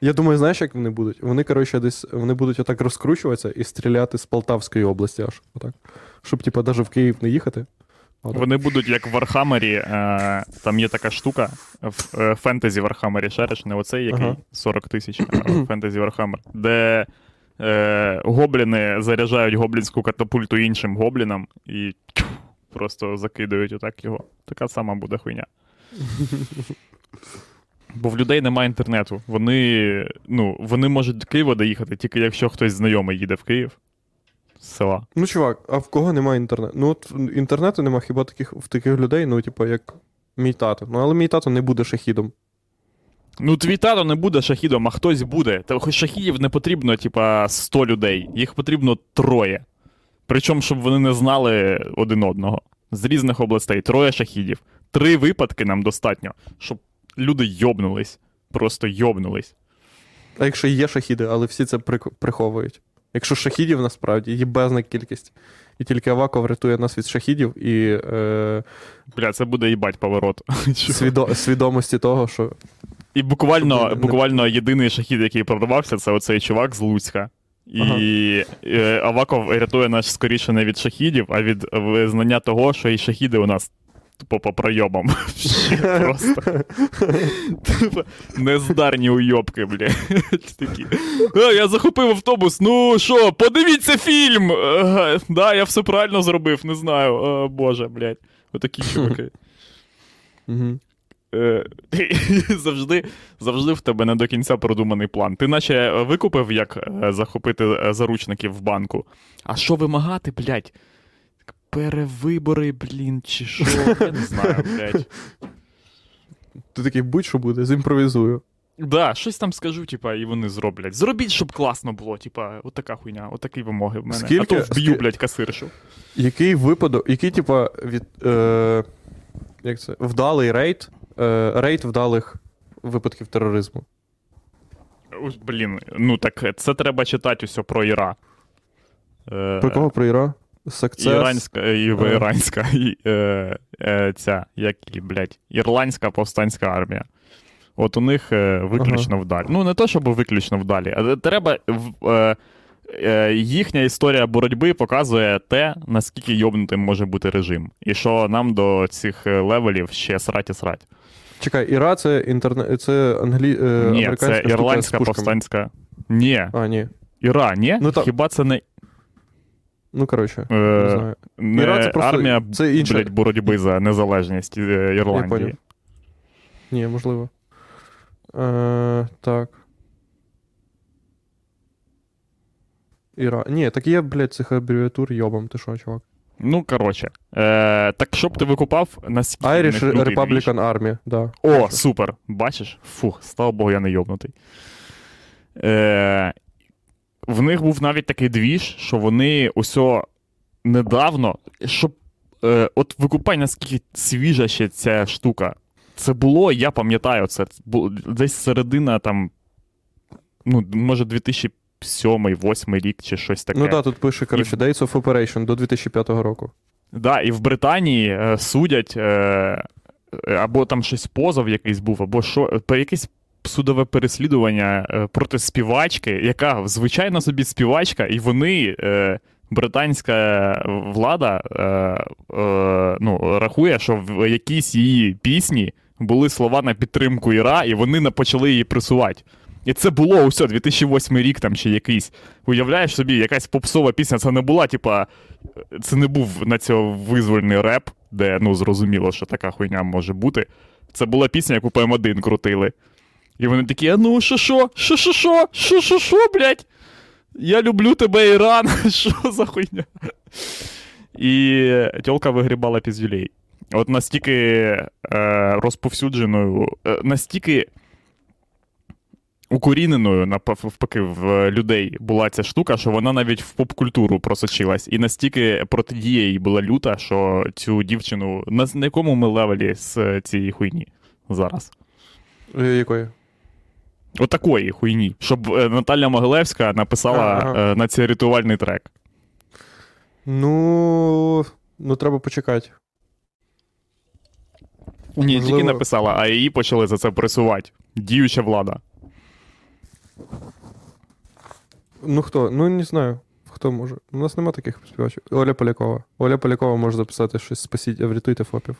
Speaker 1: Я думаю, знаєш, як вони будуть? Вони, коротше, десь вони будуть отак розкручуватися і стріляти з Полтавської області аж. Отак. Щоб, типа, навіть в Київ не їхати.
Speaker 2: Вони будуть як в Вархаммері, е, там є така штука в е, фентезі Вархаммері, шариш, не оцей, який
Speaker 1: Ага.
Speaker 2: 40 тисяч, а фентезі Вархаммер, де е, гобліни заряджають гоблінську катапульту іншим гоблінам і тьф, просто закидають отак його. Така сама буде хуйня. Бо в людей немає інтернету. Вони, ну, вони можуть до Києва доїхати, тільки якщо хтось знайомий їде в Київ села.
Speaker 1: Ну, чувак, а в кого немає інтернету? Ну, от інтернету нема хіба таких в таких людей, ну, типу, як мій тато. Ну, але мій тато не буде шахідом.
Speaker 2: Ну, твій тато не буде шахідом, а хтось буде. Та хоч шахідів не потрібно, типа, 100 людей. Їх потрібно троє. Причому, щоб вони не знали один одного. З різних областей. Троє шахідів. Три випадки нам достатньо, щоб люди йобнулись. Просто йобнулись.
Speaker 1: А якщо є шахіди, але всі це приховують. Якщо шахідів насправді є безна кількість, і тільки Аваков рятує нас від шахідів і е,
Speaker 2: Бля, це буде їбать поворот. (laughs)
Speaker 1: свідо- свідомості того, що.
Speaker 2: І буквально, буквально єдиний шахід, який прорвався, це оцей чувак з Луцька. І
Speaker 1: Ага.
Speaker 2: е, Аваков рятує нас скоріше не від шахідів, а від визнання того, що і шахіди у нас тупо по пройобам. (laughs) Ще Просто. Типа, Нездарні уйобки, бля. Такі. Я захопив автобус. Ну що, подивіться фільм! «Ага, Да, я все правильно зробив, не знаю. О, Боже, блядь. Отакі чуваки. Е, завжди, завжди в тебе не до кінця продуманий план. Ти наче викупив, як е, захопити е, заручників в банку. А що вимагати, блядь? Перевибори, блін, чи що? (laughs) Я не знаю, блядь.
Speaker 1: Ти такий будь-що буде, зімпровізую.
Speaker 2: Да, щось там скажу, типа, і вони зроблять. Зробіть, щоб класно було, типа, отака хуйня, отакі вимоги в мене.
Speaker 1: Скільки-
Speaker 2: а то вб'ю, блядь, касиршу.
Speaker 1: Який випадок, який, типа, від. Е, як це? Вдалий рейд, е, рейд вдалих випадків тероризму.
Speaker 2: Блін, ну так це треба читати усе про Іра. Е,
Speaker 1: Про кого про Іра? Сакцес.
Speaker 2: Іранська, і
Speaker 1: Ага.
Speaker 2: іранська, і, е, е, ця, як і, блядь, ірландська повстанська армія. От у них е, виключно вдалі. Ну, не то, щоб виключно вдалі, а треба. Е, е, їхня історія боротьби показує те, наскільки йобнутим може бути режим. І що нам до цих е, левелів ще срать і срать.
Speaker 1: Чекай, Іра це інтерне... це англі... е,
Speaker 2: Ні,
Speaker 1: американська
Speaker 2: це ірландська повстанська. Ні,
Speaker 1: А, ні.
Speaker 2: Іра, ні?
Speaker 1: Ну, та-
Speaker 2: Хіба це не,
Speaker 1: Ну, коротше,
Speaker 2: е,
Speaker 1: не знаю.
Speaker 2: не
Speaker 1: це просто-
Speaker 2: армія
Speaker 1: це інша-
Speaker 2: блядь, боротьби за незалежність е, Ірландії?
Speaker 1: поняв. Ні, можливо. Е, так. Іра. Ні, так є, блядь, цих абревіатур йобом, ти що, чувак?
Speaker 2: Ну, коротше. Е, так щоб ти викупав, наскільки в
Speaker 1: Irish. Republican Army, да.
Speaker 2: О, супер. Бачиш? Фух, слава Богу, я не йобнутий. Е, в них був навіть такий двіж, що вони усьо недавно, щоб е, от викупай, наскільки свіжа ще ця штука. Це було, я пам'ятаю, це десь середина там, ну, може, 2007-2008 рік чи щось таке.
Speaker 1: Ну так, да, тут пише, коротше, Dates of Operation до 2005 року.
Speaker 2: Да, і в Британії е, судять, е, або там щось позов якийсь був, або що, е, якесь судове переслідування е, проти співачки, яка звичайно собі співачка, і вони, е, британська влада, е, е, ну, рахує, що в якійсь її пісні були слова на підтримку Іра, і вони не почали її пресувати. І це було усе, 2008 рік там ще якийсь. Уявляєш собі, якась попсова пісня, це не була, типа, це не був на цього визвольний реп, де ну зрозуміло, що така хуйня може бути. Це була пісня, яку ПМ1 крутили. І вони такі: а ну, що що? Що що що? Що що що, блядь? Я люблю тебе, Іран. (laughs) Що за хуйня? І тьолка вигрібала піздюлей. От настільки е, розповсюдженою, е, настільки укоріненою навпаки в людей була ця штука, що вона навіть в поп-культуру просочилась. І настільки протидія їй була люта, що цю дівчину на якому ми левелі з цієї хуйні зараз?
Speaker 1: Е, Якої?
Speaker 2: Отакої хуйні. Щоб е, Наталя Могилевська написала
Speaker 1: Ага.
Speaker 2: е, на цей рятувальний трек.
Speaker 1: Ну. Ну, треба почекати.
Speaker 2: Ні, не тільки написала, а її почали за це пресувати. Діюча влада.
Speaker 1: Ну хто? Ну не знаю. Хто може? У нас нема таких співачів. Оля Полякова. Оля Полякова може записати щось спасіть, врятуйте ФОПів.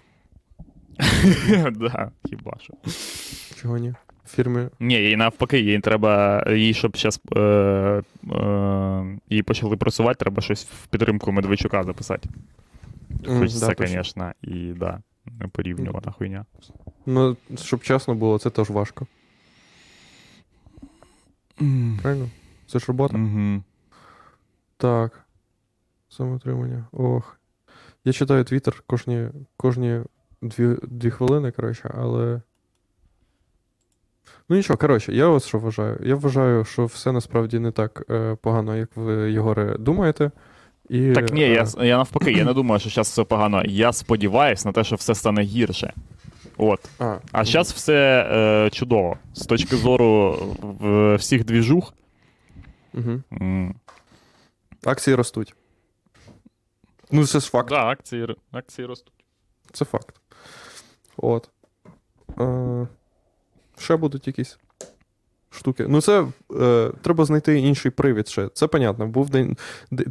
Speaker 1: (laughs)
Speaker 2: да, хіба що.
Speaker 1: Чого ні? В.
Speaker 2: Ні, їй навпаки, їй треба, їй, щоб зараз е, е, її почали просувати, треба щось в підтримку Медведчука записати. Хоч
Speaker 1: да,
Speaker 2: це, звісно, і да, не порівнювана хуйня.
Speaker 1: Ну, щоб чесно було, це теж важко. Правильно? Це ж робота.
Speaker 2: Угу.
Speaker 1: Так. Самотримання. Ох. Я читаю твіттер кожні, кожні дві, дві хвилини, коротше, але. Ну нічого, коротше, я ось що вважаю. Я вважаю, що все насправді не так е, погано, як ви, Єгоре, думаєте. І,
Speaker 2: Так ні,
Speaker 1: е,
Speaker 2: я, я навпаки, я не думаю, що зараз все погано. Я сподіваюся на те, що все стане гірше. От.
Speaker 1: А,
Speaker 2: А зараз все е, чудово. З точки зору в, всіх двіжух.
Speaker 1: Угу.
Speaker 2: М,
Speaker 1: Акції ростуть. Ну, це ж факт.
Speaker 2: Да, акції, акції ростуть.
Speaker 1: Це факт. От. Е, ще будуть якісь штуки. Ну, це е, треба знайти інший привід ще. Це понятно. Був день.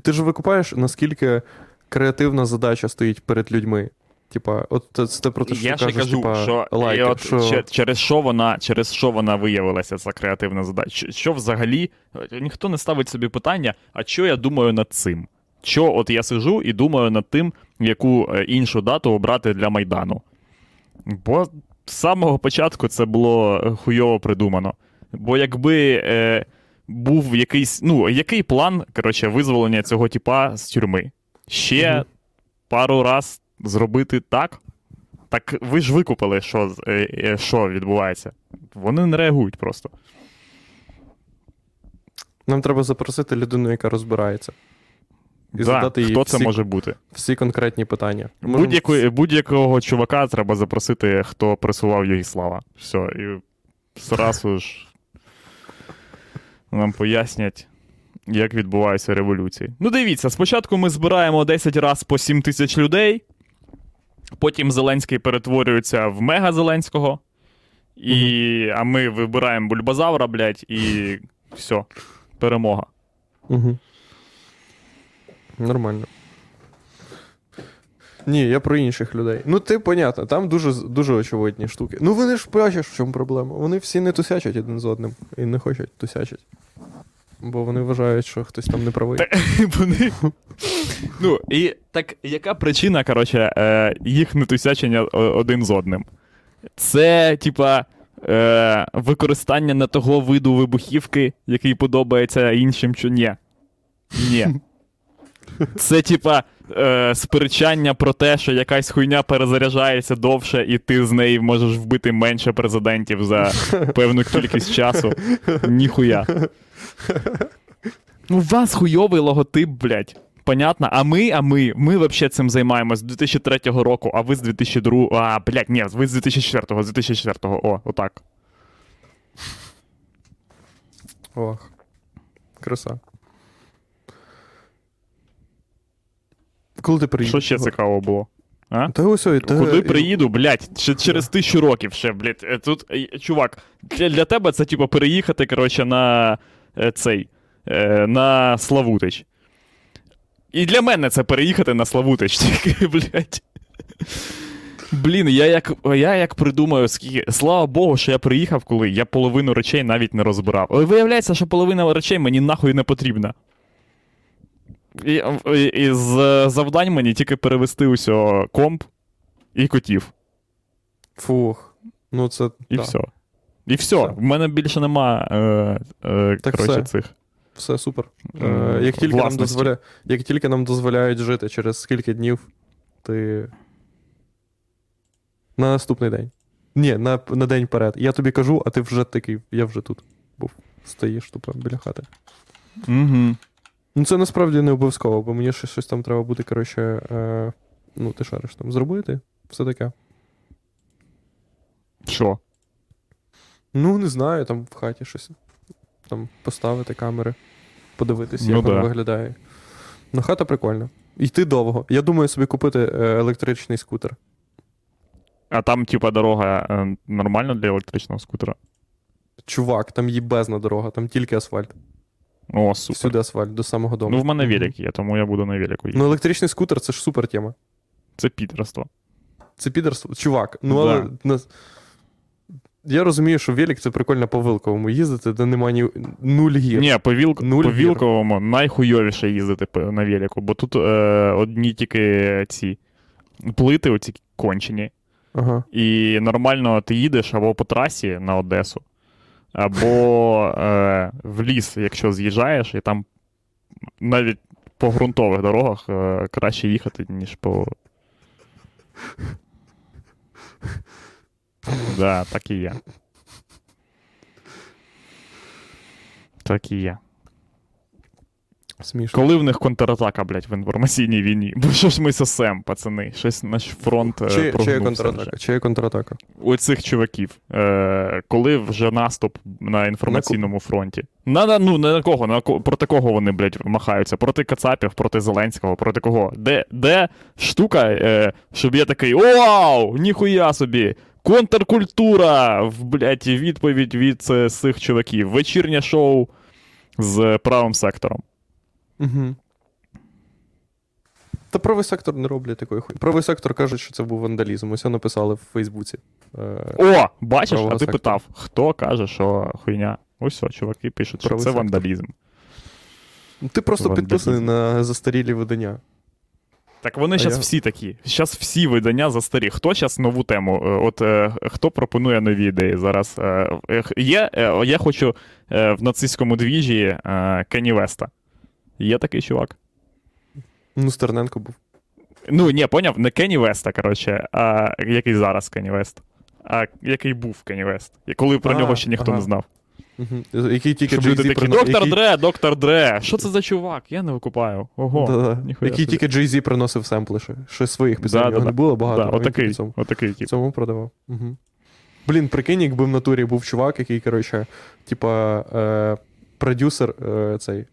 Speaker 1: Ти ж викупаєш, наскільки креативна задача стоїть перед людьми. Типа, от це, це про те, що
Speaker 2: Я
Speaker 1: ти
Speaker 2: ще
Speaker 1: кажеш,
Speaker 2: кажу,
Speaker 1: типа,
Speaker 2: що,
Speaker 1: лайки,
Speaker 2: і от,
Speaker 1: що...
Speaker 2: че- через, що вона, через що вона виявилася, ця креативна задача. Що, що взагалі ніхто не ставить собі питання, а що я думаю над цим? Що от я сижу і думаю над тим, яку е, іншу дату обрати для Майдану. Бо з самого початку це було е, хуйово придумано. Бо якби е, був якийсь, ну, який план, коротше, визволення цього типа з тюрми? Ще
Speaker 1: Мгм.
Speaker 2: пару раз зробити так. Так ви ж викупили, що, е, е, що відбувається. Вони не реагують просто.
Speaker 1: Нам треба запросити людину, яка розбирається. І
Speaker 2: Да,
Speaker 1: задати їй
Speaker 2: хто це може бути?
Speaker 1: Всі конкретні питання.
Speaker 2: Будь-яку, будь-якого чувака треба запросити, хто пресував Єгіслава. Все, і зразу ж нам пояснять, як відбуваються революції. Ну, дивіться, спочатку ми збираємо 10 разів по 7 тисяч людей, потім Зеленський перетворюється в мега Зеленського, і, а ми вибираємо бульбазавра, блядь, і все, перемога.
Speaker 1: Угу. Нормально. Ні, я про інших людей. Ну, ти, понятно, там дуже, дуже очевидні штуки. Ну, вони ж бачиш, в чому проблема. Вони всі не тусячать один з одним і не хочуть тусячить. Бо вони вважають, що хтось там не правий. (laughs)
Speaker 2: Вони... Ну, і так яка причина, коротше, е, їх нетусячення о- один з одним? Це, типа, е, використання не того виду вибухівки, який подобається іншим, чи ні. Ні. Це, типа, е, сперечання про те, що якась хуйня перезаряджається довше, і ти з неї можеш вбити менше президентів за певну кількість часу. Ніхуя. Ну, у вас хуйовий логотип, блядь. понятно. А ми, а ми, ми взагалі цим займаємось з 2003 року, а ви з 2002. А, блядь, ні, ви з 2004, з 2004. О, отак.
Speaker 1: Ох. Краса. Коли ти приїдеш?
Speaker 2: Що ще цікаво було? А?
Speaker 1: Та ось ой, та...
Speaker 2: Куди приїду, блядь, ще через тисячу років ще, блядь. Е, Тут, е, чувак, для, для тебе це, типу, переїхати, коротше, на е, цей. На Славутич. І для мене це переїхати на Славутич, (laughs) тільки, блядь. Блін, я як, я як придумаю, скільки. Слава Богу, що я приїхав, коли я половину речей навіть не розбирав. Але виявляється, що половина речей мені нахуй не потрібна. І, і, і з завдань мені тільки перевести усього комп і котів.
Speaker 1: Фух. Ну це.
Speaker 2: І
Speaker 1: да.
Speaker 2: все. І все.
Speaker 1: Все.
Speaker 2: В мене більше нема е, е,
Speaker 1: Так
Speaker 2: коротше,
Speaker 1: все.
Speaker 2: цих.
Speaker 1: Все супер.
Speaker 2: Е,
Speaker 1: Е, як, тільки нам дозволя... як тільки нам дозволяють жити через скільки днів, ти. На наступний день. Ні, на, на день вперед. Я тобі кажу, а ти вже такий, я вже тут був. Стоїш тупо біля хати.
Speaker 2: Угу.
Speaker 1: Ну, це насправді не обов'язково, бо мені ще щось там треба буде, коротше, е, ну, ти шариш там зробити. Все таке.
Speaker 2: Що?
Speaker 1: Ну, не знаю, там в хаті щось. Там поставити камери, подивитися,
Speaker 2: Ну
Speaker 1: як воно виглядає. Ну, хата прикольна. Йти довго. Я думаю собі купити е, електричний скутер.
Speaker 2: А там, типа, дорога е, нормальна для електричного скутера?
Speaker 1: Чувак, там їбезна дорога, там тільки асфальт.
Speaker 2: О, супер.
Speaker 1: Всюди асфальт, до самого дому.
Speaker 2: Ну, в мене велик є, тому я буду на велику їхати.
Speaker 1: Ну, електричний скутер це ж супер тема.
Speaker 2: Це підерство.
Speaker 1: Це підерство. Чувак, ну
Speaker 2: Да.
Speaker 1: але. Я розумію, що велик це прикольно по Вилковому їздити, де немає ні нуль гір.
Speaker 2: Ні, по, вілк...
Speaker 1: Нуль
Speaker 2: по
Speaker 1: гір.
Speaker 2: вілковому найхуйовіше їздити на велику, бо тут е, одні тільки ці плити, оці кончені.
Speaker 1: Ага.
Speaker 2: І нормально ти їдеш або по трасі на Одесу, або е, в ліс, якщо з'їжджаєш, і там навіть по ґрунтових дорогах е, краще їхати, ніж по. Да, так і є. Так і є.
Speaker 1: Смішно.
Speaker 2: Коли в них контратака, блядь, в інформаційній війні? Бо що ж ми сосем, пацани? Щось наш фронт. е,
Speaker 1: Чи, чи є контратака?
Speaker 2: вже.
Speaker 1: Чи є контратака?
Speaker 2: у цих чуваків, е, коли вже наступ на інформаційному фронті. На, на, ну, на кого, на проти кого вони, блядь, махаються? Проти Кацапів, проти Зеленського, проти кого? Де, де штука, е, щоб я такий Вау! Ніхуя собі! Контркультура! В, блядь, відповідь від е, цих чуваків. Вечірнє шоу з правим сектором.
Speaker 1: Угу. Та правий сектор не роблять такої хуйні. Правий сектор каже, що це був вандалізм. Ось написали в Фейсбуці. Е,
Speaker 2: О, бачиш, а ти
Speaker 1: сектора.
Speaker 2: питав, хто каже, що хуйня? Ось все, чуваки пишуть, що
Speaker 1: Правий
Speaker 2: це
Speaker 1: сектор.
Speaker 2: вандалізм.
Speaker 1: Ти просто
Speaker 2: Вандалізм.
Speaker 1: підписаний на застарілі видання.
Speaker 2: Так вони зараз
Speaker 1: я-
Speaker 2: всі такі. Зараз всі видання застарі. Хто зараз нову тему? Е, От е, хто пропонує нові ідеї зараз? Е, е, є, е, я хочу е, в нацистському двіжі е, Кенні Веста. Є такий чувак.
Speaker 1: Ну, Стерненко був.
Speaker 2: Ну, ні, поняв, не Кенні Веста, коротше, а який зараз Кенні Вест. А який був Кенні Вест. Коли про
Speaker 1: А,
Speaker 2: нього ще ніхто
Speaker 1: ага.
Speaker 2: не знав.
Speaker 1: Угу. Який тільки
Speaker 2: Щоб люди такі, доктор
Speaker 1: який...
Speaker 2: Дре, доктор Дре. Що це за чувак? Я не викупаю. Ого.
Speaker 1: Який тільки Jay-Z приносив семпли ще. Ще своїх пісень.
Speaker 2: Да, да,
Speaker 1: не було багато.
Speaker 2: Да, отакий,
Speaker 1: цьому,
Speaker 2: отакий тип.
Speaker 1: цьому продавав. Угу. Блін, прикинь, якби в натурі був чувак, який, коротше, типа, е, продюсер е, цей,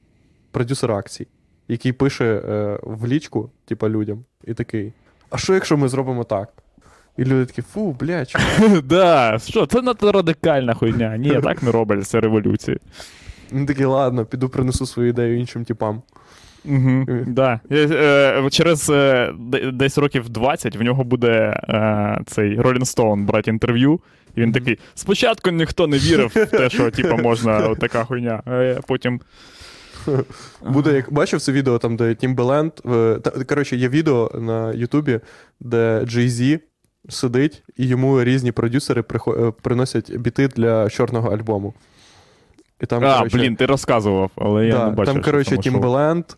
Speaker 1: продюсер акцій, який пише е, в лічку, типа, людям, і такий. А що, якщо ми зробимо так? І люди такі, фу, блядь, чувак». (laughs)
Speaker 2: Да, що, це надто радикальна хуйня. Ні, (laughs) так не роблять, це революція.
Speaker 1: Він такий, ладно, піду принесу свою ідею іншим типам.
Speaker 2: Угу, да. Е, через е, десь років 20 в нього буде е, цей Rolling Stone брати інтерв'ю. І він такий: спочатку ніхто не вірив в те, що типу, можна (laughs) така хуйня. А потім. (laughs)
Speaker 1: Буде, як бачив це відео, там, де Timbaland, е, коротше, є відео на Ютубі, де Jay-Z сидить, і йому різні продюсери е, приносять біти для чорного альбому. І там,
Speaker 2: а,
Speaker 1: коротше,
Speaker 2: блін, ти розказував, але я
Speaker 1: да,
Speaker 2: не бачив.
Speaker 1: там, коротше. Timbaland,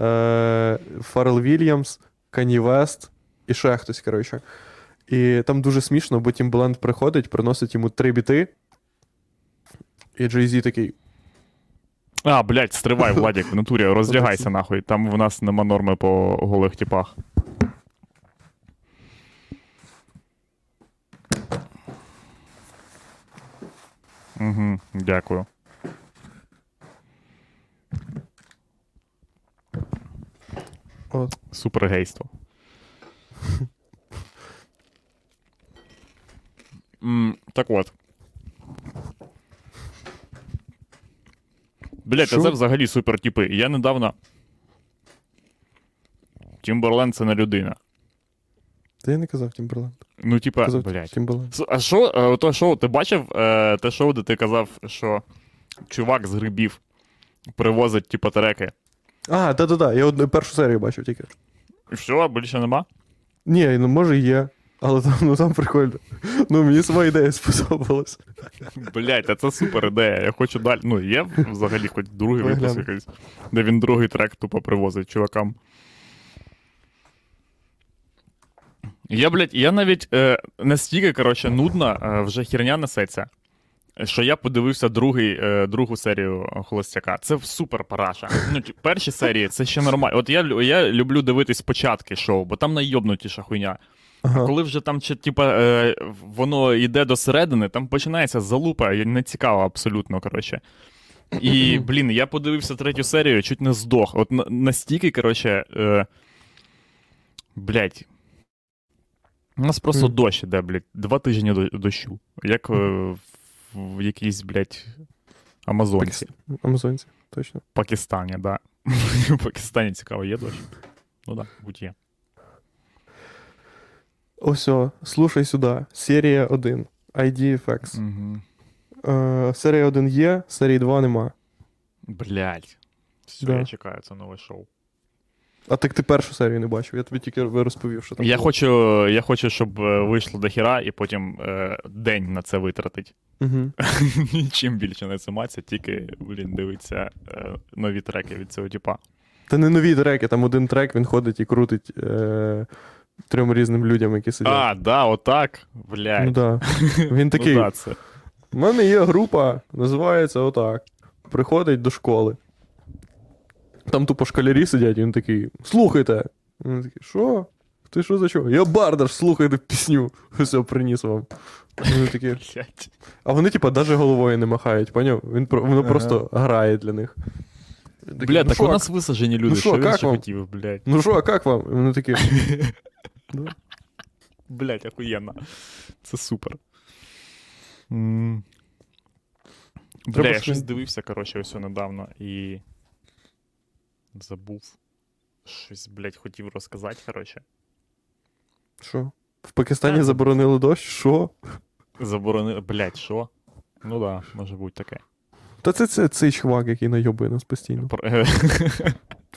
Speaker 1: е, Фаррел Вільямс, Кані Вест і ще хтось, коротше. І там дуже смішно, бо Timbaland приходить, приносить йому три біти, і Jay-Z такий.
Speaker 2: А, блядь, стривай, Владік, в натурі, роздягайся нахуй. Там в нас нема норми по голих типах. Угу, дякую.
Speaker 1: От.
Speaker 2: Супергейство. (laughs) Так от. Блять, а це взагалі супер типи. Я недавно. Тімберленд це не людина.
Speaker 1: Та я не казав Тімберленд.
Speaker 2: Ну, типа,
Speaker 1: Казав
Speaker 2: блять.
Speaker 1: Тімберленд.
Speaker 2: А що, е, то шоу, ти бачив е, те шоу, де ти казав, що чувак з грибів привозить, типа, треки.
Speaker 1: А, да-да-да, я першу серію бачив тільки.
Speaker 2: І все, більше нема?
Speaker 1: Ні, ну може є. Але там, ну, там прикольно. Ну, мені сама ідея сподобалась.
Speaker 2: Блять, а це супер ідея. Я хочу далі. Ну, є взагалі хоч другий випуск якийсь, де він другий трек тупо привозить чувакам. Я, блядь, я навіть е, настільки, коротше, нудна е, вже херня несеться, що я подивився другий, е, другу серію Холостяка. Це супер параша. Ну, перші серії це ще нормально. От я, я люблю дивитись початки шоу, бо там найобнутіша хуйня.
Speaker 1: Ага.
Speaker 2: Коли вже там чи, типа, е, воно йде до середини, там починається залупа, не цікаво абсолютно, коротше. І, блін, я подивився третю серію, чуть не здох. От настільки, коротше. Е, блядь. У нас просто
Speaker 1: Мгм.
Speaker 2: дощ іде, блядь, два тижні до- дощу. Як е, в, якійсь, блядь, Амазонці.
Speaker 1: Амазонці, точно.
Speaker 2: Пакистані, да. (laughs) В Пакистані цікаво, є дощ? Ну так, да, будь є.
Speaker 1: Ось, слушай сюди. Серія 1. ID FX.
Speaker 2: Угу.
Speaker 1: Е, серія 1 є, серії 2 нема.
Speaker 2: Блядь. Все,
Speaker 1: Да.
Speaker 2: я чекаю, це нове шоу.
Speaker 1: А так ти першу серію не бачив, я тобі тільки розповів, що там.
Speaker 2: Я
Speaker 1: було.
Speaker 2: хочу, я хочу, щоб е, вийшло до хіра і потім е, день на це витратить.
Speaker 1: Мгм. (laughs)
Speaker 2: Нічим більше не займатися, тільки, блін, дивиться е, нові треки від цього типа.
Speaker 1: Та не нові треки, там один трек, він ходить і крутить е, трьом різним людям, які сидять.
Speaker 2: А, да, отак. Блядь.
Speaker 1: Ну да. (laughs) Він такий.
Speaker 2: Ну, да.
Speaker 1: У мене є група, називається отак. Приходить до школи. Там тупо школярі сидять, і він такий: слухайте. Він такий, що? Ти що за що? Я бардаш, слухайте пісню. (laughs) Все, приніс вам. Вони такі, (laughs) а вони, типа, навіть головою не махають, поняв? Він воно
Speaker 2: Ага.
Speaker 1: просто грає для них. Такий, «Ну
Speaker 2: так
Speaker 1: що,
Speaker 2: у нас висажені люди,
Speaker 1: ну що,
Speaker 2: що він ще хотів, блядь.
Speaker 1: Ну що, а як вам? І вони такі. «Да».
Speaker 2: Блядь, охуєнно. Це супер. Бля, я щось дивився, коротше, ось недавно і. Забув. Щось, блядь, хотів розказати, коротше.
Speaker 1: Що? В Пакистані заборонили дощ? Що?
Speaker 2: Заборонили. Блядь, що? Ну да, може бути таке.
Speaker 1: Та це, це цей чувак, який найобує нас постійно.
Speaker 2: Про-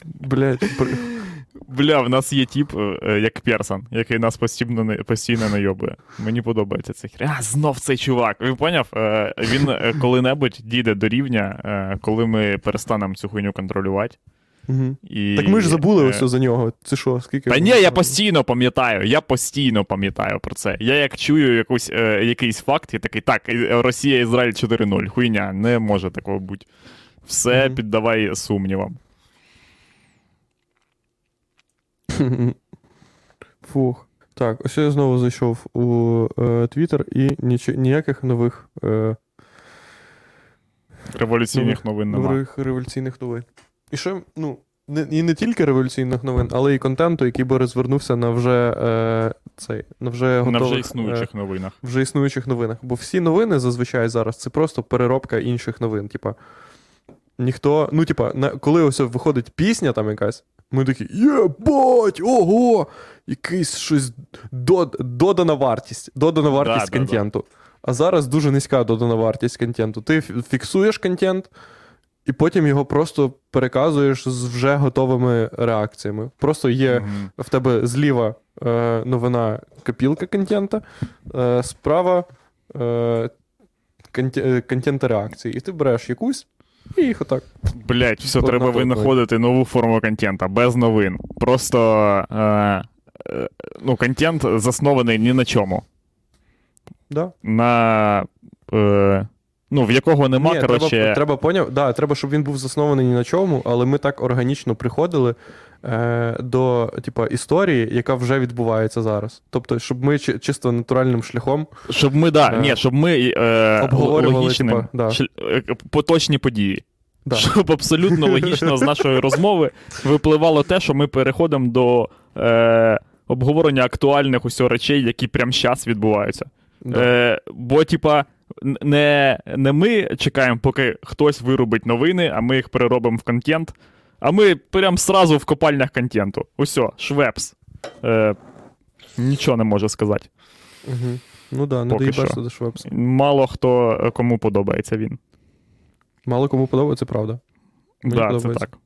Speaker 1: Блять.
Speaker 2: Бля, в нас є тип, е, як Персон, який нас постійно, постійно найобує. Мені подобається цей хрі. А, знов цей чувак. Поняв? Е, Він е, коли-небудь дійде до рівня, е, коли ми перестанемо цю хуйню контролювати.
Speaker 1: угу.
Speaker 2: І,
Speaker 1: Так ми ж забули
Speaker 2: е,
Speaker 1: ось за нього. Це що, скільки?
Speaker 2: Та ні, я постійно пам'ятаю, я постійно пам'ятаю про це. Я як чую якусь, е, якийсь факт, я такий, так, е, Росія, Ізраїль 4-0. Хуйня, не може такого бути. Все
Speaker 1: Мгм.
Speaker 2: піддавай сумнівам. (laughs)
Speaker 1: Фух. Так, ось я знову зайшов у е, і ніч... ніяких нових, е,
Speaker 2: Революційних новин нема.
Speaker 1: нових революційних новин. І ще, ну, не, і не тільки революційних новин, але й контенту, який би розвернувся на вже е, цей, на вже
Speaker 2: На
Speaker 1: готових,
Speaker 2: вже
Speaker 1: е,
Speaker 2: існуючих новинах.
Speaker 1: вже існуючих новинах. Бо всі новини зазвичай зараз це просто переробка інших новин. Типа, ніхто, ну, типа, коли ось виходить пісня там якась, ми такі, єбать, ого! Якийсь щось дод, додана вартість, додана вартість
Speaker 2: да, да.
Speaker 1: контенту. А зараз дуже низька додана вартість контенту. Ти фіксуєш контент, і потім його просто переказуєш з вже готовими реакціями. Просто є
Speaker 2: Мгм.
Speaker 1: в тебе зліва е, новина копілка контента, е, справа е, е, контента реакції. І ти береш якусь і їх отак.
Speaker 2: Блять, все,
Speaker 1: Одна
Speaker 2: треба
Speaker 1: толпа.
Speaker 2: винаходити нову форму контента, без новин. Просто е, е, ну, контент заснований ні на чому.
Speaker 1: Да?
Speaker 2: На е, Ну, в якого нема,
Speaker 1: Ні,
Speaker 2: коротше.
Speaker 1: треба, треба поняв, да, треба, щоб він був заснований ні на чому, але ми так органічно приходили е, до типа, історії, яка вже відбувається зараз. Тобто, щоб ми чи- чисто натуральним шляхом
Speaker 2: Щоб ми, да,
Speaker 1: Е,
Speaker 2: ні, щоб ми е,
Speaker 1: обговорювали,
Speaker 2: логічним,
Speaker 1: типа, да.
Speaker 2: шль- е, поточні події.
Speaker 1: Да.
Speaker 2: Щоб абсолютно логічно з нашої (laughs) розмови випливало те, що ми переходимо до е, обговорення актуальних усього речей, які прямо зараз відбуваються.
Speaker 1: Да.
Speaker 2: Е, бо, типа, не, не ми чекаємо, поки хтось виробить новини, а ми їх переробимо в контент. А ми прям сразу в копальнях контенту. Усьо, швепс. Е, нічого не можу сказати.
Speaker 1: Угу. Ну да, не доїбешся до Швепса.
Speaker 2: Мало хто е, кому подобається він.
Speaker 1: Мало кому подобається, правда. Мені
Speaker 2: да, це так.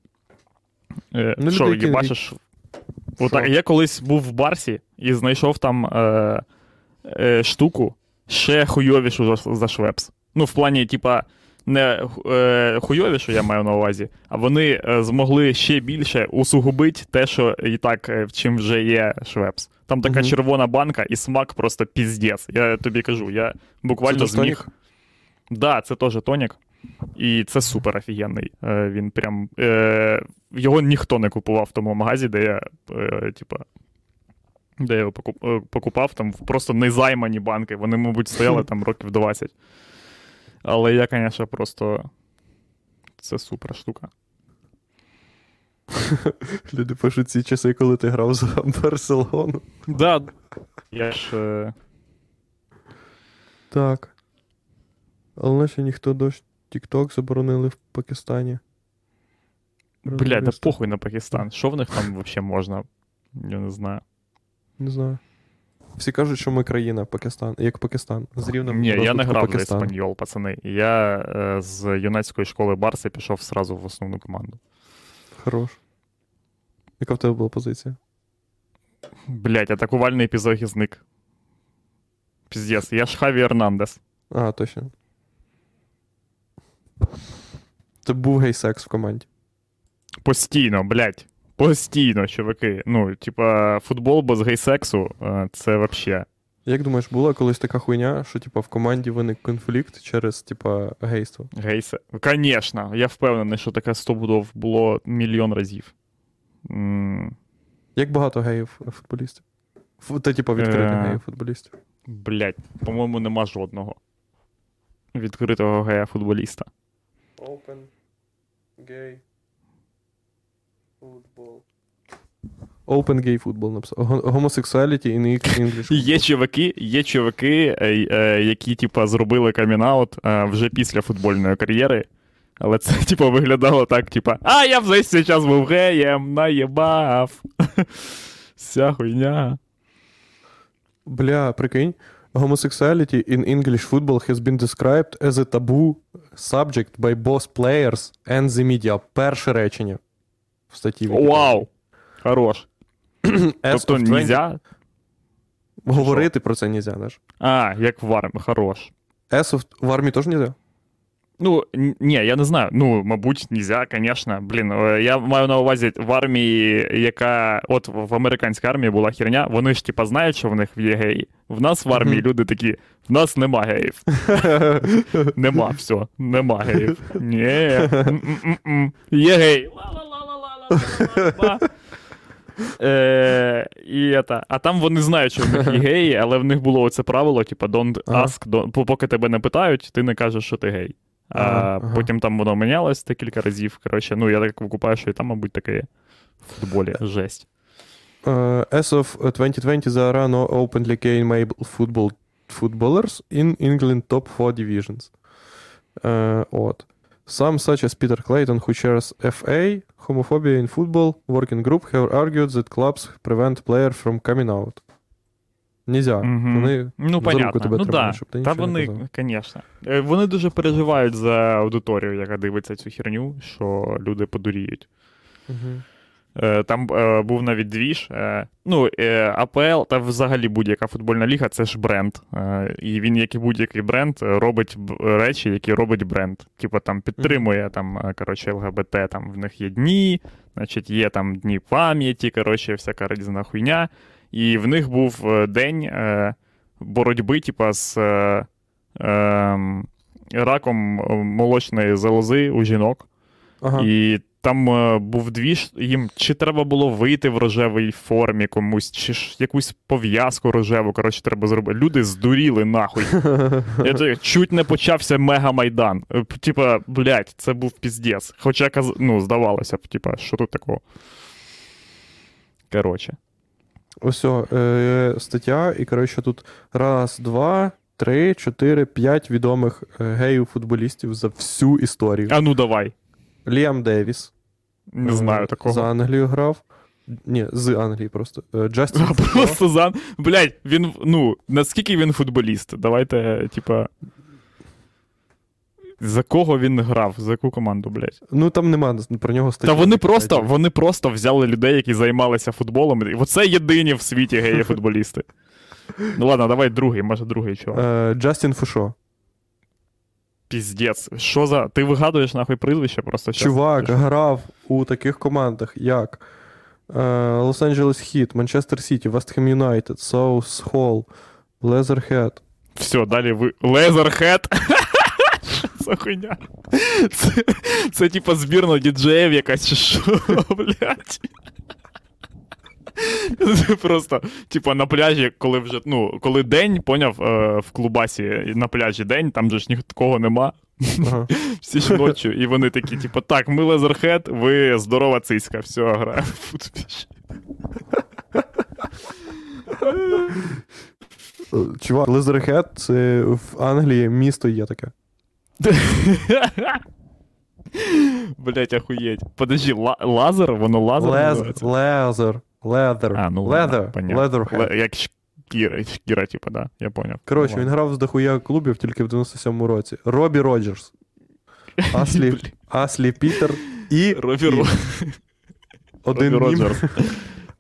Speaker 2: Е,
Speaker 1: Ну,
Speaker 2: що,
Speaker 1: які-
Speaker 2: бачиш? Отак, я колись був в Барсі і знайшов там е, е, штуку ще хуйовішу за, за Швепс. Ну, в плані, типа, не е, хуйовішу, я маю на увазі, а вони е, змогли ще більше усугубити те, що і так, е, чим вже є Швепс. Там така
Speaker 1: Мгм.
Speaker 2: червона банка, і смак просто піздець. Я тобі кажу, я буквально
Speaker 1: Це
Speaker 2: зміг.
Speaker 1: тонік?
Speaker 2: Да, це теж тонік. І це супер офігенний. Е, він прям. Е, його ніхто не купував в тому магазі, де я, е, типа. Де я його покупав, там просто незаймані банки. Вони, мабуть, стояли (laughs) там років 20. Але я, звісно, просто. Це супер штука. (laughs)
Speaker 1: Люди пишуть ці часи, коли ти грав за Барселону.
Speaker 2: Да. Я ж. Е,
Speaker 1: Так. Але наче ніхто дощ TikTok заборонили в Пакистані.
Speaker 2: Блядь, да похуй на Пакистан. Що в них там взагалі можна? Я не знаю.
Speaker 1: Не знаю. Всі кажуть, що ми країна Пакистан, як Пакистан. З рівнем
Speaker 2: Ні, я не грав за. Еспаньол, пацани. Я е, з юнацької школи Барси пішов сразу в основну команду.
Speaker 1: Хорош. Яка в тебе була позиція?
Speaker 2: Блять, атакувальний епізогізник. Піздец, я ж Хаві Ернандес.
Speaker 1: А, точно. Це був гей-секс в команді.
Speaker 2: Постійно, блять. Постійно, чуваки. Ну, типа, футбол без гей-сексу е, це вообще.
Speaker 1: Як думаєш, була колись така хуйня, що типа в команді виник конфлікт через типа гейство?
Speaker 2: Гейсе. Конечно, я впевнений, що таке стопудов було мільйон разів. М,
Speaker 1: Як багато геїв е, футболістів? Фу- Та, типа, відкритих
Speaker 2: Е.
Speaker 1: геїв футболістів.
Speaker 2: Блять, по-моєму, нема жодного відкритого гея-футболіста.
Speaker 1: Open gay football. Open gay football написав. Homosexuality in English.
Speaker 2: Є чуваки, є чуваки, е, е, які, типа, зробили камінаут е, вже після футбольної кар'єри. Але це, (laughs) типа, виглядало так, типа, а я вже зараз був геєм, наєбав. (laughs) Вся хуйня.
Speaker 1: Бля, прикинь. Homosexuality in English football has been described as a taboo subject by both players and the media. Перше речення в статті.
Speaker 2: Вау! Хорош. (clears throat) Тобто нельзя.
Speaker 1: Говорити про це нельзя, знаєш.
Speaker 2: А, як в армії, хорош.
Speaker 1: Of... В армії теж нельзя?
Speaker 2: Ну, ні, я не знаю. Ну, мабуть, нельзя, звісно. Блін, е, я маю на увазі в армії, яка. От в американській армії була херня, вони ж типа знають, що в них є геї. В нас в армії люди такі: в нас нема геїв. (laughs) Нема, все, нема геїв. Ні. (laughs) Є гей. Е, і это. А там вони знають, що в них є геї, але в них було оце правило: типа, don't ask, don't- поки тебе не питають, ти не кажеш, що ти гей. А
Speaker 1: Ага, ага.
Speaker 2: потім там воно мінялось декілька разів. Коротше, ну я так викупаю, що і там, мабуть, таке є. В футболі жесть.
Speaker 1: Uh, as of uh, 2020, there are no openly gay male football footballers in England top four divisions. Uh, от. Some, such as Peter Clayton, who chairs FA, homophobia in football working group, have argued that clubs prevent players from coming out. Нельзя.
Speaker 2: Угу.
Speaker 1: Вони
Speaker 2: Ну,
Speaker 1: за руку тебе
Speaker 2: ну,
Speaker 1: тримають,
Speaker 2: да.
Speaker 1: щоб ти
Speaker 2: Та вони, звісно. Е, Вони дуже переживають за аудиторію, яка дивиться цю херню, що люди подуріють.
Speaker 1: Мгм.
Speaker 2: Е, Там е, був навіть двіж. Е, Ну, АПЛ та взагалі будь-яка футбольна ліга це ж бренд. І він, як і будь-який бренд, робить речі, які робить бренд. Типа там підтримує там, коротше, ЛГБТ, там в них є дні, значить, є там дні пам'яті, коротше, всяка різна хуйня. І в них був день боротьби, типа, з. е, ем, раком молочної залози у жінок.
Speaker 1: Ага.
Speaker 2: І там е, був двіж, їм чи треба було вийти в рожевій формі комусь, чи ж якусь пов'язку рожеву, коротше, треба зробити. Люди здуріли нахуй. Це (laughs) чуть не почався мега-майдан. Е, Типа, блядь, це був піздець. Хоча, каз- ну, здавалося б, типа, що тут такого. Коротше.
Speaker 1: Ось е, стаття, і коротше тут раз, два, три, чотири, п'ять відомих е, геїв-футболістів за всю історію.
Speaker 2: А ну давай.
Speaker 1: Ліам Девіс.
Speaker 2: Не знаю такого.
Speaker 1: За Англію грав. Ні, з Англії просто. Е, Джастін (laughs)
Speaker 2: Просто зан. Блядь, він, ну, наскільки він футболіст? Давайте, типа. За кого він грав? За яку команду, блядь?
Speaker 1: Ну там нема про нього статті.
Speaker 2: Та вони просто, вони просто взяли людей, які займалися футболом. І оце єдині в світі геї-футболісти. Ну ладно, давай другий, може другий чого.
Speaker 1: Е, Джастін Фушо.
Speaker 2: Піздець. Що за. Ти вигадуєш нахуй прізвище просто?
Speaker 1: Чувак
Speaker 2: Ти
Speaker 1: грав у таких командах, як Лос-Анджелес Heat, Manchester City, West Ham United, Southall, Leatherhead.
Speaker 2: Все, далі ви. Leatherhead. (laughs) За хуйня? Це, це типа збірна діджеїв якась, чи що, (laughs) блядь. (laughs) Просто, типа, на пляжі, коли вже, ну, коли день, поняв, е, в клубасі на пляжі день, там же ж нікого нема.
Speaker 1: Ага. (laughs)
Speaker 2: Всі ж ночі, і вони такі, типу, так, ми Leatherhead, ви здорова цицька, все, граємо в футбіж.
Speaker 1: Е, (laughs) Чувак, Leatherhead це в Англії місто є таке.
Speaker 2: Блять, охуєть. Подожди, ла- лазер? Воно лазер?
Speaker 1: Лез,
Speaker 2: називається?
Speaker 1: Лезер,
Speaker 2: А, ну понятно.
Speaker 1: лезерхед.
Speaker 2: Як шкіра, шкіра, типу, да, я поняв.
Speaker 1: Коротше, він грав з дохуя клубів тільки в 97-му році. Робі Роджерс, (laughs) Аслі. Аслі Пітер і,
Speaker 2: Робі
Speaker 1: і один
Speaker 2: Робі. Роджерс.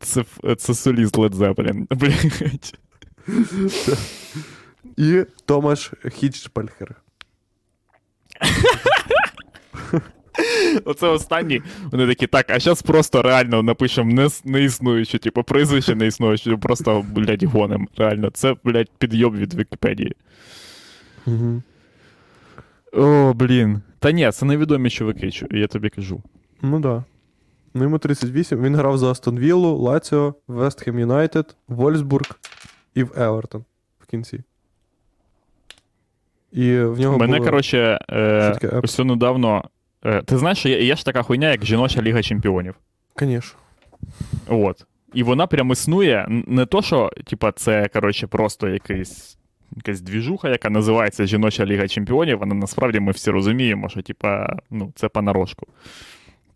Speaker 2: Це, це соліст Led Zeppelin. (laughs) Блять. (laughs)
Speaker 1: і Томаш Хіджпельхер.
Speaker 2: Оце останні. Вони такі, так, а зараз просто реально напишемо не, не існуюче, типу, прізвище не існуюче, просто, блядь, гоним. Реально, це, блядь, підйоб від Вікіпедії.
Speaker 1: Угу.
Speaker 2: О, блін. Та ні, це невідомі чуваки, чу- я тобі кажу.
Speaker 1: Ну да. Ну, йому 38. Він грав за Астон Віллу, Лаціо, Вестхем Юнайтед, Вольсбург і в Евертон в кінці. І в нього
Speaker 2: Мене,
Speaker 1: було...
Speaker 2: коротше, е, недавно. Е, ти знаєш, що є, є ж така хуйня, як жіноча ліга чемпіонів.
Speaker 1: Конечно.
Speaker 2: От. І вона прям існує. Не то, що, типа, це, коротше, просто якийсь. Якась двіжуха, яка називається Жіноча Ліга Чемпіонів, вона насправді ми всі розуміємо, що типа, ну, це понарошку.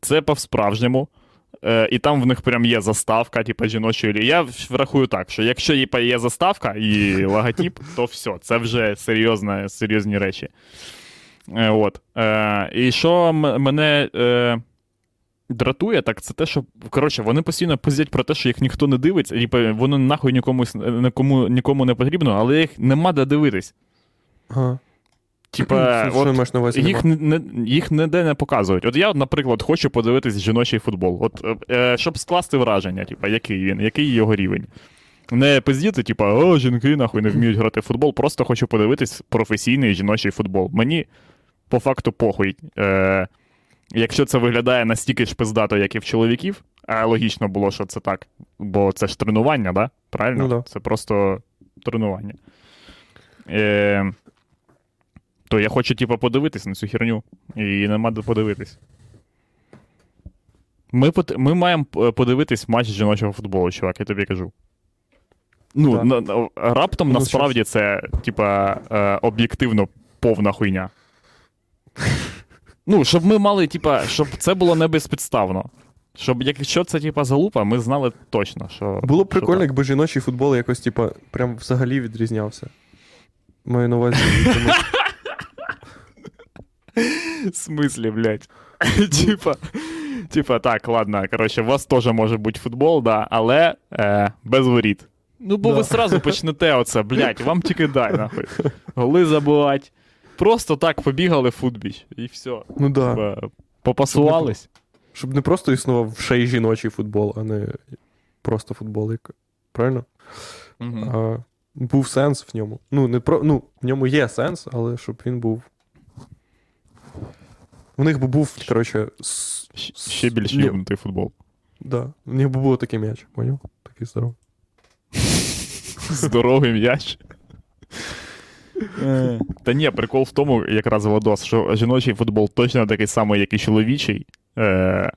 Speaker 2: Це по-справжньому. Е, і там в них прям є заставка, типа жіночої ліги. Я врахую так, що якщо є заставка і логотип, то все, це вже серйозна, серйозні речі. Е, от. Е, і що мене е, дратує, так це те, що коротше, вони постійно пиздять про те, що їх ніхто не дивиться, і типу, воно нахуй нікому, нікому, нікому не потрібно, але їх нема де дивитись.
Speaker 1: Ага.
Speaker 2: Типа, (clears throat) от, їх, не, не- їх ніде не показують. От я, наприклад, хочу подивитись жіночий футбол. От, е, щоб скласти враження, типа, який він, який його рівень. Не пиздіти, типа, о, жінки нахуй не вміють грати в футбол, просто хочу подивитись професійний жіночий футбол. Мені по факту похуй. Е, якщо це виглядає настільки ж пиздато, як і в чоловіків, а логічно було, що це так, бо це ж тренування, да? Правильно?
Speaker 1: Ну да.
Speaker 2: Це просто тренування. Е, то я хочу, типу, подивитись на цю херню, і нема де подивитись. Ми, ми маємо е, подивитись матч жіночого футболу, чувак, я тобі кажу. Ну, на- раптом
Speaker 1: Ну,
Speaker 2: насправді це, типа, е, об'єктивно повна хуйня. Ну, щоб ми мали, типа, щоб це було не безпідставно. Щоб якщо це, типа, залупа, ми знали точно, що.
Speaker 1: Було б прикольно,
Speaker 2: так.
Speaker 1: якби жіночий футбол якось, типа, прям взагалі відрізнявся. Маю на увазі. (laughs)
Speaker 2: В смислі, блядь? (laughs) типа, типа, так, ладно, коротше, у вас теж може бути футбол, да, але е, без воріт. Ну, бо
Speaker 1: Да.
Speaker 2: ви сразу почнете оце, блядь, вам тільки дай, нахуй. Голи забивать. Просто так побігали футбіч, і все.
Speaker 1: Ну да.
Speaker 2: Типа, попасувались.
Speaker 1: Щоб не просто існував ще й жіночий футбол, а не просто футбол. як- Правильно?
Speaker 2: Мгм.
Speaker 1: А, був сенс в ньому. Ну, не про... ну, в ньому є сенс, але щоб він був У них би був, коротше, с...
Speaker 2: Ще більш
Speaker 1: Ні.
Speaker 2: йобнутий футбол.
Speaker 1: да. У них би був такий м'яч, поняв? Такий здоровий. (laughs)
Speaker 2: Здоровий м'яч. (laughs) Та ні, прикол в тому, якраз Владос, що жіночий футбол точно такий самий, як і чоловічий. Е,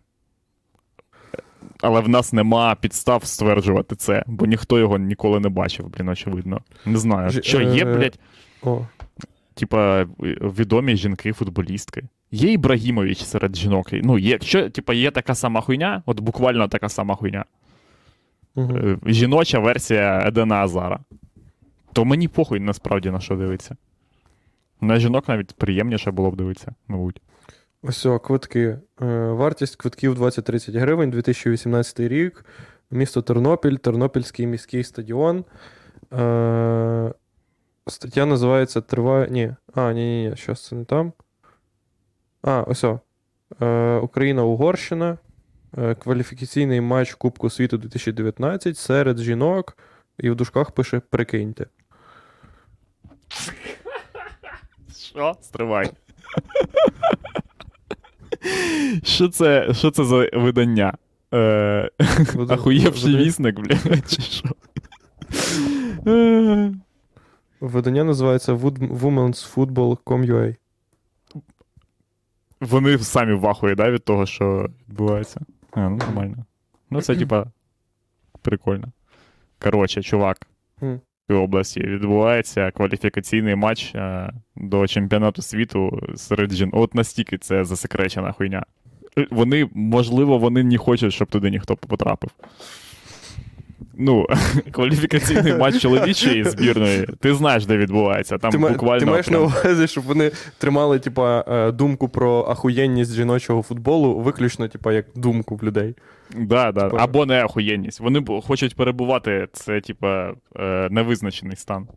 Speaker 2: але в нас нема підстав стверджувати це, бо ніхто його ніколи не бачив, блін, очевидно. Не знаю. Що є,
Speaker 1: е,
Speaker 2: блядь, типа, відомі жінки-футболістки. Є Ібрагімович серед жінок. Ну, є, якщо типа, є така сама хуйня, от буквально така сама хуйня.
Speaker 1: угу.
Speaker 2: Жіноча версія Едена Азара. То мені похуй насправді на що дивитися. На жінок навіть приємніше було б дивитися, мабуть.
Speaker 1: Ось квитки. Е, Вартість квитків 20-30 гривень, 2018 рік. Місто Тернопіль, Тернопільський міський стадіон. Е, Стаття називається Триває. Ні. А, ні, ні, ні, щас це не там. А, ось. Е, Україна-Угорщина. Кваліфікаційний матч Кубку світу 2019 серед жінок. І в дужках пише прикиньте.
Speaker 2: Що? Стривай. Що це, що це за видання? Е, Ахуєвший вісник, блядь, чи що?
Speaker 1: Видання називається Women's Football.com.ua.
Speaker 2: Вони самі в ахуї, да, від того, що відбувається. А, ну нормально. Ну, це, типа, прикольно. Коротше, чувак,
Speaker 1: Хм.
Speaker 2: області відбувається кваліфікаційний матч е, до чемпіонату світу серед жін. От настільки це засекречена хуйня. Е, Вони, можливо, вони не хочуть, щоб туди ніхто потрапив. Ну, (laughs) кваліфікаційний матч чоловічої збірної, ти знаєш, де відбувається. Там
Speaker 1: Ти,
Speaker 2: буквально.
Speaker 1: ти маєш
Speaker 2: прям-
Speaker 1: на увазі, щоб вони тримали, типа, е, думку про ахуєнність жіночого футболу, виключно, типа, як думку в людей.
Speaker 2: Да, да.
Speaker 1: Типа-
Speaker 2: Або не охуєнність. Вони хочуть перебувати, це, типа, е, невизначений стан.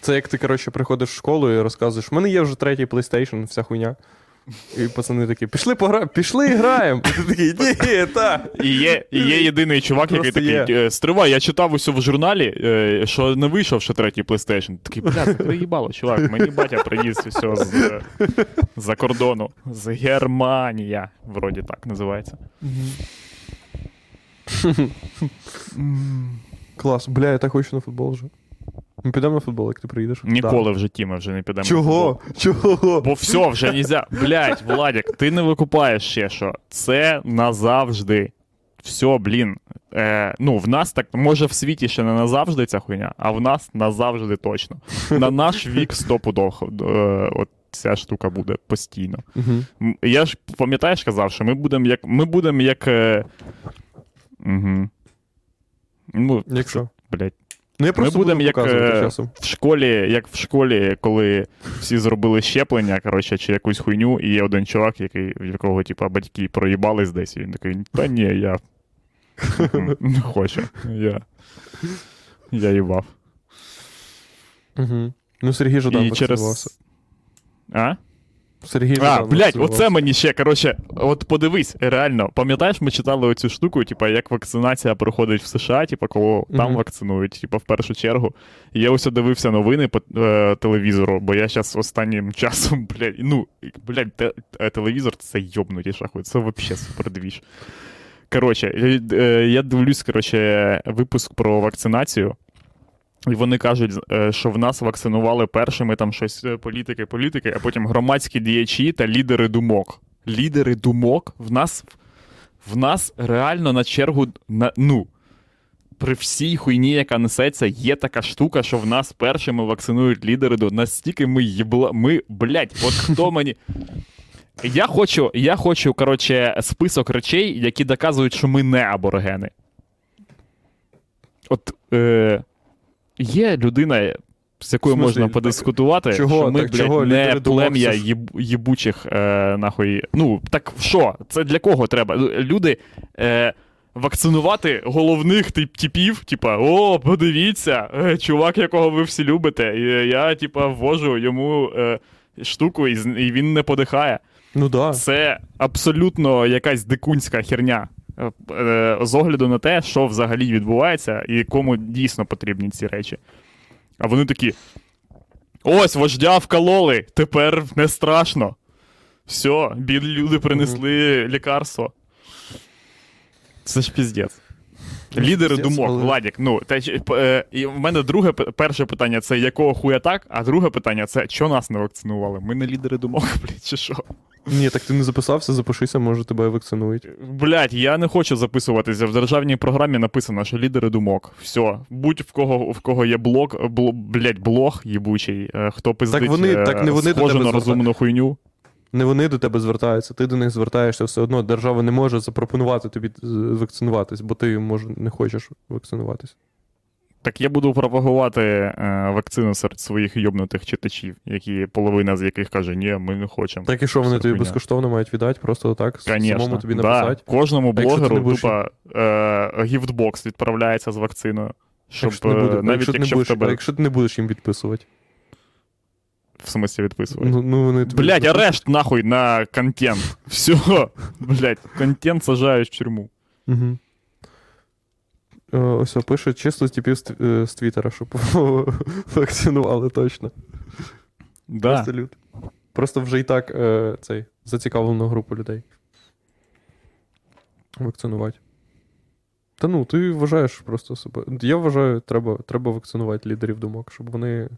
Speaker 1: Це як ти, коротше, приходиш в школу і розказуєш, в мене є вже третій PlayStation, вся хуйня. І пацани такі, пішли погра... пішли і граємо. І ти такий, ні, та.
Speaker 2: І є, і є єдиний чувак, який
Speaker 1: Просто
Speaker 2: такий:
Speaker 1: є.
Speaker 2: «Е, стривай, я читав усе в журналі, е, що не вийшов ще третій PlayStation. Такий, бля, закрий їбало, чувак, мені батя приніс усе з, за кордону. З Германія. Вроді так називається. (laughs)
Speaker 1: Клас, бля, я так хочу на футбол вже. Ми підемо на футбол, як ти приїдеш?
Speaker 2: Ніколи в житті ми вже не підемо. На футбол.
Speaker 1: Чого? Чого?
Speaker 2: Бо все, вже нельзя. Блять, Владик, ти не викупаєш ще що. Це назавжди. Все, блін. Е, ну, в нас так, може, в світі ще не назавжди ця хуйня, а в нас назавжди точно. На наш вік стопудов е, от ця штука буде постійно.
Speaker 1: Угу.
Speaker 2: М, Я ж пам'ятаєш, казав, що ми будемо як. Ми будемо як. Е... Угу. Ну,
Speaker 1: Якщо.
Speaker 2: блядь.
Speaker 1: Ну я просто
Speaker 2: будемо як, е,
Speaker 1: часом.
Speaker 2: В школі, як в школі, коли всі зробили щеплення, коротше, чи якусь хуйню, і є один чувак, який, в якого, типа, батьки проїбались десь, і він такий, та ні, я (laughs) не хочу. Я, я їбав.
Speaker 1: Угу. Ну, Сергій Жадан
Speaker 2: через. А?
Speaker 1: Сергій
Speaker 2: А, блядь, оце мені ще, коротше, от подивись, реально, пам'ятаєш, ми читали оцю штуку, типа, як вакцинація проходить в США, типа, кого там вакцинують, типа, в першу чергу. І я ось дивився новини по е, телевізору, бо я зараз останнім (laughs) часом, блядь, ну, блядь, те, е, телевізор це йобнуті шахує, це взагалі супердвіж. Коротше, е, е, я дивлюсь, коротше, випуск про вакцинацію. І вони кажуть, е, що в нас вакцинували першими там щось е, політики, політики, а потім громадські діячі та лідери думок. Лідери думок в нас в нас реально на чергу на ну. При всій хуйні, яка несеться, є така штука, що в нас першими вакцинують лідери до настільки ми їбла. Ми, блядь, от хто мені. Я хочу, я хочу, коротше, список речей, які доказують, що ми не аборигени. От е, є людина, з якою
Speaker 1: В смислі,
Speaker 2: можна
Speaker 1: так
Speaker 2: подискутувати,
Speaker 1: чого-
Speaker 2: що ми,
Speaker 1: так
Speaker 2: блядь,
Speaker 1: чого
Speaker 2: не плем'я їб, їбучих е, нахуй. Ну, так що? Це для кого треба? Люди. Е, Вакцинувати головних тип, типів, типа, о, подивіться, е, чувак, якого ви всі любите. Я, типа, ввожу йому е, штуку, і, і він не подихає.
Speaker 1: Ну да.
Speaker 2: Це абсолютно якась дикунська херня. Е, З огляду на те, що взагалі відбувається, і кому дійсно потрібні ці речі. А вони такі: ось вождя вкололи, тепер не страшно. Все, бідні люди принесли лікарство. Це ж піздець. Лідери думок, Владік. Ну, та, е, і в мене друге перше питання це якого хуя так, а друге питання це чого нас не вакцинували? Ми не лідери думок, (laughs) блядь, чи що?
Speaker 1: Ні, так ти не записався, запишися, може тебе вакцинують.
Speaker 2: Блядь, я не хочу записуватися. В державній програмі написано, що лідери думок. Все. Будь в кого в кого є блог, бл, блядь, блог їбучий, е, хто пиздить
Speaker 1: вони-
Speaker 2: е,
Speaker 1: так не вони
Speaker 2: схожу на розумну хуйню.
Speaker 1: Не вони до тебе звертаються, ти до них звертаєшся все одно. Держава не може запропонувати тобі з- вакцинуватись, бо ти може не хочеш вакцинуватись.
Speaker 2: Так я буду пропагувати е, вакцину серед своїх йобнутих читачів, які половина з яких каже, ні, ми не хочемо.
Speaker 1: Так і що вони тобі безкоштовно мають віддати, просто так,
Speaker 2: Конечно.
Speaker 1: самому тобі
Speaker 2: да.
Speaker 1: написати.
Speaker 2: Кожному
Speaker 1: А якщо ти
Speaker 2: блогеру
Speaker 1: не будеш-
Speaker 2: тупо е, гіфтбокс відправляється з вакциною. Щоб
Speaker 1: Якщо ти не,
Speaker 2: е,
Speaker 1: буде,
Speaker 2: навіть
Speaker 1: якщо, ти не
Speaker 2: якщо в
Speaker 1: будеш,
Speaker 2: тебе
Speaker 1: якщо ти не будеш їм відписувати.
Speaker 2: В смислі відписувати.
Speaker 1: Ну, ну, вони
Speaker 2: Блять, арешт нахуй на контент. (laughs) Все. Блять, контент сажають в тюрму.
Speaker 1: Угу. Ось пише чисто типів з, е, з Твіттера, щоб (laughs) вакцинували точно.
Speaker 2: Да.
Speaker 1: Просто люд. Просто вже і так е, цей, зацікавлену групу людей. Вакцинувати. Та ну, ти вважаєш просто себе. Я вважаю, треба, треба вакцинувати лідерів думок, щоб вони.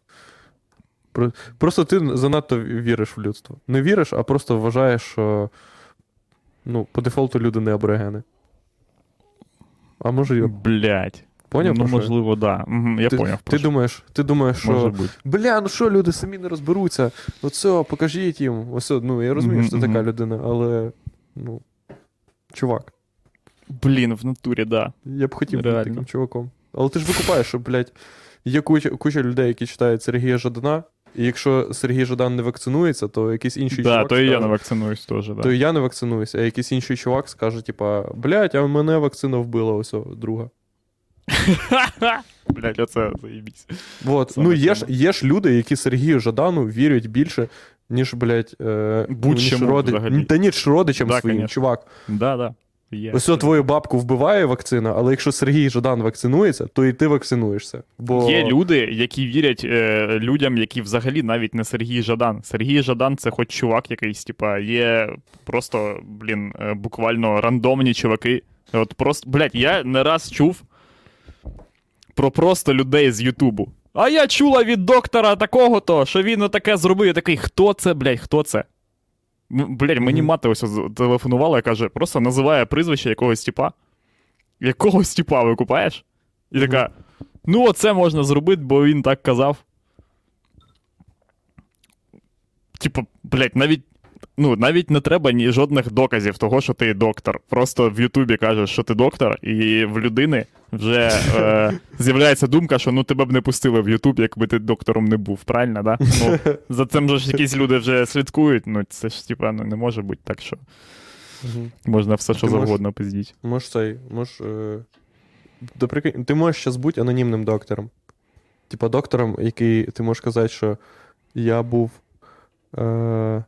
Speaker 1: Про- Просто ти занадто віриш в людство. Не віриш, а просто вважаєш, що ну, по дефолту люди не аборигени. А може, і
Speaker 2: Блять.
Speaker 1: поняв?
Speaker 2: Ну, можливо, да. Мгм, Я
Speaker 1: ти,
Speaker 2: поняв.
Speaker 1: Ти думаєш, ти думаєш, що. Бля, ну що, люди самі не розберуться. Оце, покажіть їм. Ось, ну, я розумію,
Speaker 2: Мгм,
Speaker 1: що ти така людина, але. Ну. Чувак,
Speaker 2: Блін, в натурі, да.
Speaker 1: я б хотів бути таким чуваком. Але ти ж викупаєш, що, блядь, є куча, куча людей, які читають Сергія Жадана, і якщо Сергій Жадан не вакцинується, то якийсь інший
Speaker 2: Да,
Speaker 1: чувак.
Speaker 2: то і я не вакцинуюсь теж, да.
Speaker 1: То і я не вакцинуюся, а якийсь інший чувак скаже, типа, блядь, а мене вакцина вбила, ось друга. (laughs)
Speaker 2: Блять, оце заїбісь.
Speaker 1: Вот.
Speaker 2: Саме
Speaker 1: ну, є ж, є ж люди, які Сергію Жадану вірять більше, ніж, блядь, е,
Speaker 2: Будь-чому
Speaker 1: роди... Та ніж родичам
Speaker 2: Да,
Speaker 1: своїм,
Speaker 2: конечно.
Speaker 1: чувак.
Speaker 2: Да, да. Є.
Speaker 1: Ось от твою бабку вбиває вакцина, але якщо Сергій Жадан вакцинується, то і ти вакцинуєшся. Бо...
Speaker 2: Є люди, які вірять е, людям, які взагалі навіть не Сергій Жадан. Сергій Жадан це хоч чувак якийсь, типа, є просто, блін, е, буквально рандомні чуваки. От просто, блядь, я не раз чув про просто людей з Ютубу. А я чула від доктора такого-то, що він отаке зробив. Я такий, хто це, блядь, хто це? М, Блядь, мені мати ось телефонувала і каже, просто називає прізвище якогось типа. Якогось типа викупаєш? І така. Ну, оце можна зробити, бо він так казав. Типа, блять, навіть. Ну, навіть не треба ні жодних доказів того, що ти доктор. Просто в Ютубі кажеш, що ти доктор, і в людини вже е, (laughs) з'являється думка, що ну тебе б не пустили в Ютуб, якби ти доктором не був, правильно, да? Ну, (laughs) за цим же ж якісь люди вже слідкують. Ну, це ж типа ну, не може бути так, що можна все, що
Speaker 1: Ти
Speaker 2: завгодно пиздіть.
Speaker 1: Можеш цей, можеш. Е... Ти можеш зараз бути анонімним доктором. Типа доктором, який ти можеш сказати, що я був е...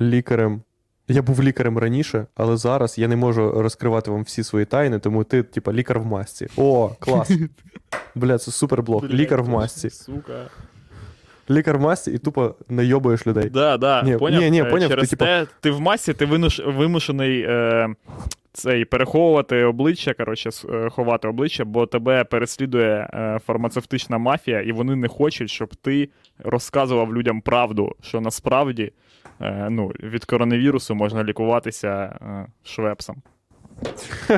Speaker 1: лікарем. Я був лікарем раніше, але зараз я не можу розкривати вам всі свої тайни, тому ти, типа, лікар в масці. О, клас. (laughs) Бля, це супер блог. Лікар в масці.
Speaker 2: Сука.
Speaker 1: Лікар в масці і тупо найобуєш людей.
Speaker 2: Да, да,
Speaker 1: Ні,
Speaker 2: поняв?
Speaker 1: ні, ні,
Speaker 2: Е,
Speaker 1: поняв,
Speaker 2: Через
Speaker 1: ти, типа-
Speaker 2: те, ти в масі, ти винуш, вимушений е, цей, переховувати обличчя, коротше, е, ховати обличчя, бо тебе переслідує е, фармацевтична мафія, і вони не хочуть, щоб ти розказував людям правду, що насправді ну, від коронавірусу можна лікуватися е, швепсом. (laughs)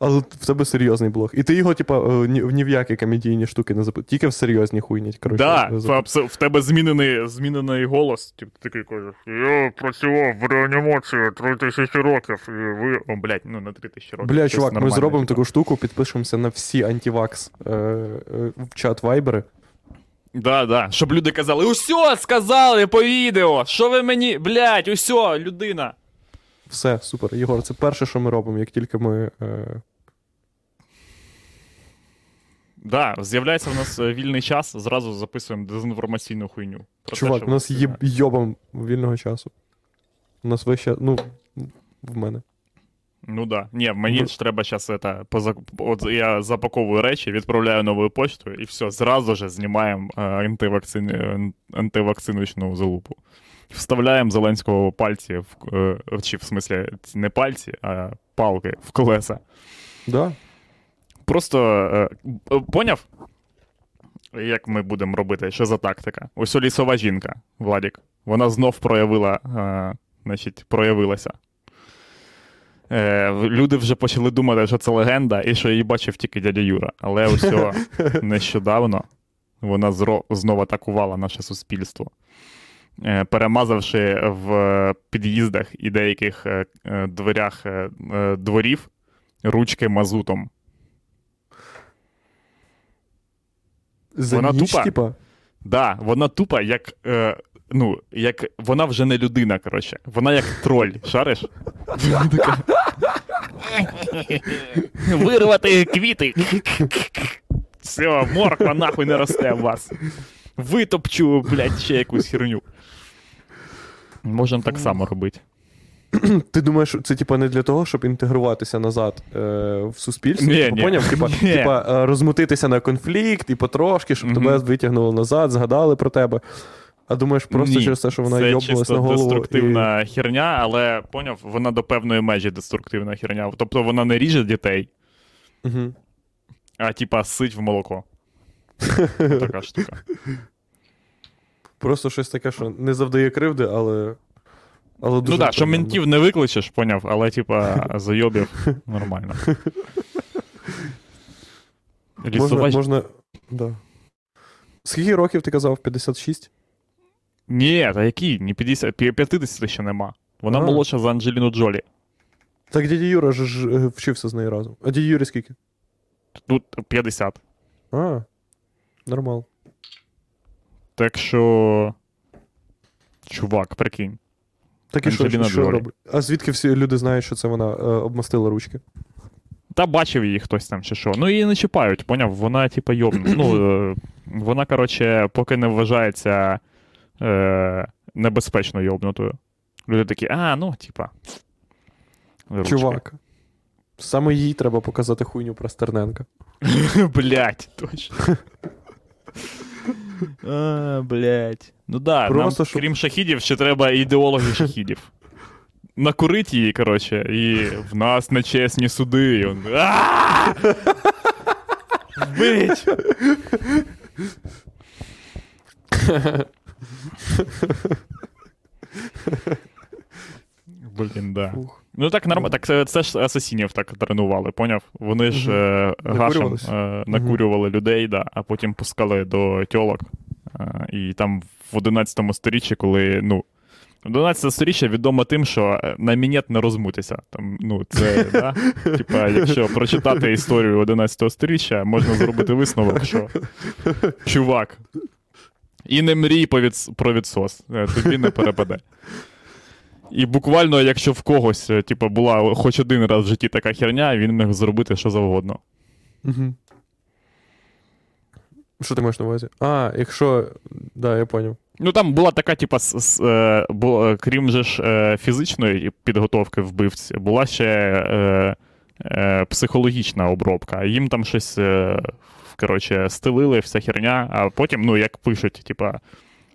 Speaker 1: Але в тебе серйозний блог. І ти його, типа, е, ні, ні в які комедійні штуки не запитав. Тільки в серйозні хуйні. Коротше,
Speaker 2: Да,
Speaker 1: е,
Speaker 2: в, в тебе змінений, змінений голос. Типу, ти такий кажеш, я працював в реанімації 3000 років, і ви. О, блядь, ну на 3000 років.
Speaker 1: Бля, чувак, ми зробимо
Speaker 2: типу.
Speaker 1: таку штуку, підпишемося на всі антивакс е, е, в чат Вайбери.
Speaker 2: Да, да. Щоб люди казали, усьо сказали по відео. Що ви мені, блядь, усьо, людина.
Speaker 1: Все, супер. Єгор, це перше, що ми робимо, як тільки ми. Е...
Speaker 2: Да, з'являється в нас е, вільний час, зразу записуємо дезінформаційну хуйню. Про
Speaker 1: Чувак,
Speaker 2: що
Speaker 1: у нас є йобом вільного часу. У нас вище, ну, в мене.
Speaker 2: Ну да. Ні, мені
Speaker 1: Ну.
Speaker 2: ж треба зараз это, поза... От я запаковую речі, відправляю новою почтою, і все, зразу же знімаємо е, антивакцин... антивакциночну залупу. вставляємо Зеленського пальці в е, чи в смислі не пальці, а палки в колеса.
Speaker 1: Да.
Speaker 2: Просто е, поняв, як ми будемо робити, що за тактика? Ось лісова жінка, Владік. Вона знов проявила, значить, проявилася. Е, люди вже почали думати, що це легенда, і що її бачив тільки дядя Юра. Але ось (laughs) нещодавно вона зро, знову атакувала наше суспільство, е, перемазавши в під'їздах і деяких е, е, дверях е, е, дворів ручки мазутом.
Speaker 1: За
Speaker 2: Вона
Speaker 1: ніч,
Speaker 2: тупа.
Speaker 1: типа.
Speaker 2: Да, вона тупа, як. Е, ну, як вона вже не людина, коротше. Вона як троль, шариш? (laughs) Вона така, (laughs) Вирвати квіти. Все, морква нахуй не росте у вас. Витопчу, блядь, ще якусь херню. Можемо так само робити. (clears throat)
Speaker 1: Ти думаєш, це типа не для того, щоб інтегруватися назад е, в суспільство?
Speaker 2: Ні,
Speaker 1: Типа,
Speaker 2: ні.
Speaker 1: Поняв? Типа,
Speaker 2: Ні.
Speaker 1: типа е, розмутитися на конфлікт і потрошки, щоб
Speaker 2: Мгм.
Speaker 1: тебе витягнули назад, згадали про тебе. А думаєш, просто
Speaker 2: Ні,
Speaker 1: через те, що вона
Speaker 2: це
Speaker 1: йобнулась на голову.
Speaker 2: деструктивна херня, але поняв, вона до певної межі деструктивна херня. Тобто вона не ріже дітей,
Speaker 1: Угу.
Speaker 2: а типа сить в молоко. (laughs) Така штука.
Speaker 1: Просто щось таке, що не завдає кривди, але. але дуже
Speaker 2: Ну так, що ментів не викличеш, поняв, але типа зайобів (laughs) нормально. Лісова
Speaker 1: Можна, можна... Да. Скільки років ти казав? 56?
Speaker 2: Ні, та які? Ні 50, 50 ще нема. Вона
Speaker 1: А.
Speaker 2: молодша за Анджеліну Джолі.
Speaker 1: Так дядя Юра ж, ж е, вчився з нею разом. А дядя Юрі скільки?
Speaker 2: Тут 50.
Speaker 1: А, нормал.
Speaker 2: Так що. Чувак, прикинь.
Speaker 1: Так і що,
Speaker 2: Анджеліна
Speaker 1: що
Speaker 2: Джолі.
Speaker 1: робить? А звідки всі люди знають, що це вона е, обмастила ручки?
Speaker 2: Та бачив її хтось там чи що. Ну її не чіпають, поняв? Вона, типа, йобна. Ну, е, вона, коротше, поки не вважається е, небезпечно йобнутою. Люди такі, а, ну, типа. ручки».
Speaker 1: Чувак. Саме їй треба показати хуйню про Стерненка. (laughs)
Speaker 2: Блять, точно. (laughs) А, блять. Ну да,
Speaker 1: Просто,
Speaker 2: нам,
Speaker 1: щоб-
Speaker 2: крім шахідів, ще треба ідеологи шахідів. Накурить її, коротше, і в нас нечесні суди. І он... Вбить! (laughs) Блін, да.
Speaker 1: Фух.
Speaker 2: Ну так нормально. Так це, це ж асасінів так тренували, поняв? Вони ж е, гашем е, накурювали людей, да, а потім пускали до тьолок. Е, і там в 11 сторіччі, коли, ну. 11 сторіччя відомо тим, що е, на мінет не розмутися. Там, ну, це, да? Типа, якщо прочитати історію 11 сторіччя, можна зробити висновок, що (laughs) чувак. І не мрій про відсос, е, тобі не перепаде. І буквально, якщо в когось, е, типу, була хоч один раз в житті така херня, він міг зробити що завгодно.
Speaker 1: Угу. Що ти маєш на увазі? А, якщо. Да, я поняв.
Speaker 2: Ну там була така, типа, с- с- е, бу- е, крім же ж е, фізичної підготовки вбивці, була ще е, е, психологічна обробка. Їм там щось, е, коротше, стелили, вся херня, а потім, ну, як пишуть, типа.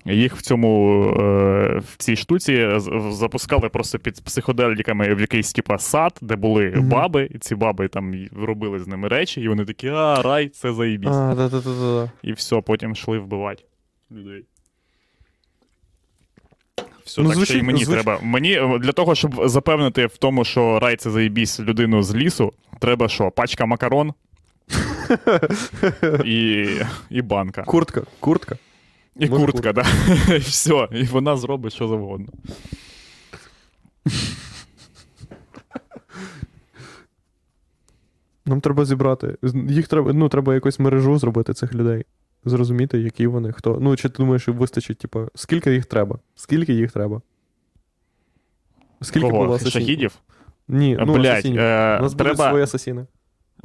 Speaker 2: Їх в цьому е, в цій штуці запускали просто під психоделіками в якийсь типа сад, де були
Speaker 1: Мгм.
Speaker 2: баби, і ці баби там робили з ними речі, і вони такі, а, рай, це заїбісь.
Speaker 1: А.
Speaker 2: І все, потім йшли вбивати людей. Все,
Speaker 1: Ну,
Speaker 2: так що
Speaker 1: звучить-
Speaker 2: і мені
Speaker 1: звуч-
Speaker 2: треба. Мені е, для того, щоб запевнити в тому, що рай це заїбісь людину з лісу, треба що? Пачка макарон (laughs) і, і банка.
Speaker 1: Куртка, куртка.
Speaker 2: І
Speaker 1: Може,
Speaker 2: куртка, да. (laughs) І все. І вона зробить що завгодно.
Speaker 1: Нам треба зібрати. Їх треба, ну, треба якусь мережу зробити цих людей. Зрозуміти, які вони, хто. Ну, чи ти думаєш, що вистачить, типу, скільки їх треба? Скільки їх треба? Скільки було
Speaker 2: Кого?
Speaker 1: асасінів?
Speaker 2: Шахідів?
Speaker 1: Ні, ну,
Speaker 2: Блять,
Speaker 1: асасінів.
Speaker 2: е,
Speaker 1: У нас будуть свої асасіни.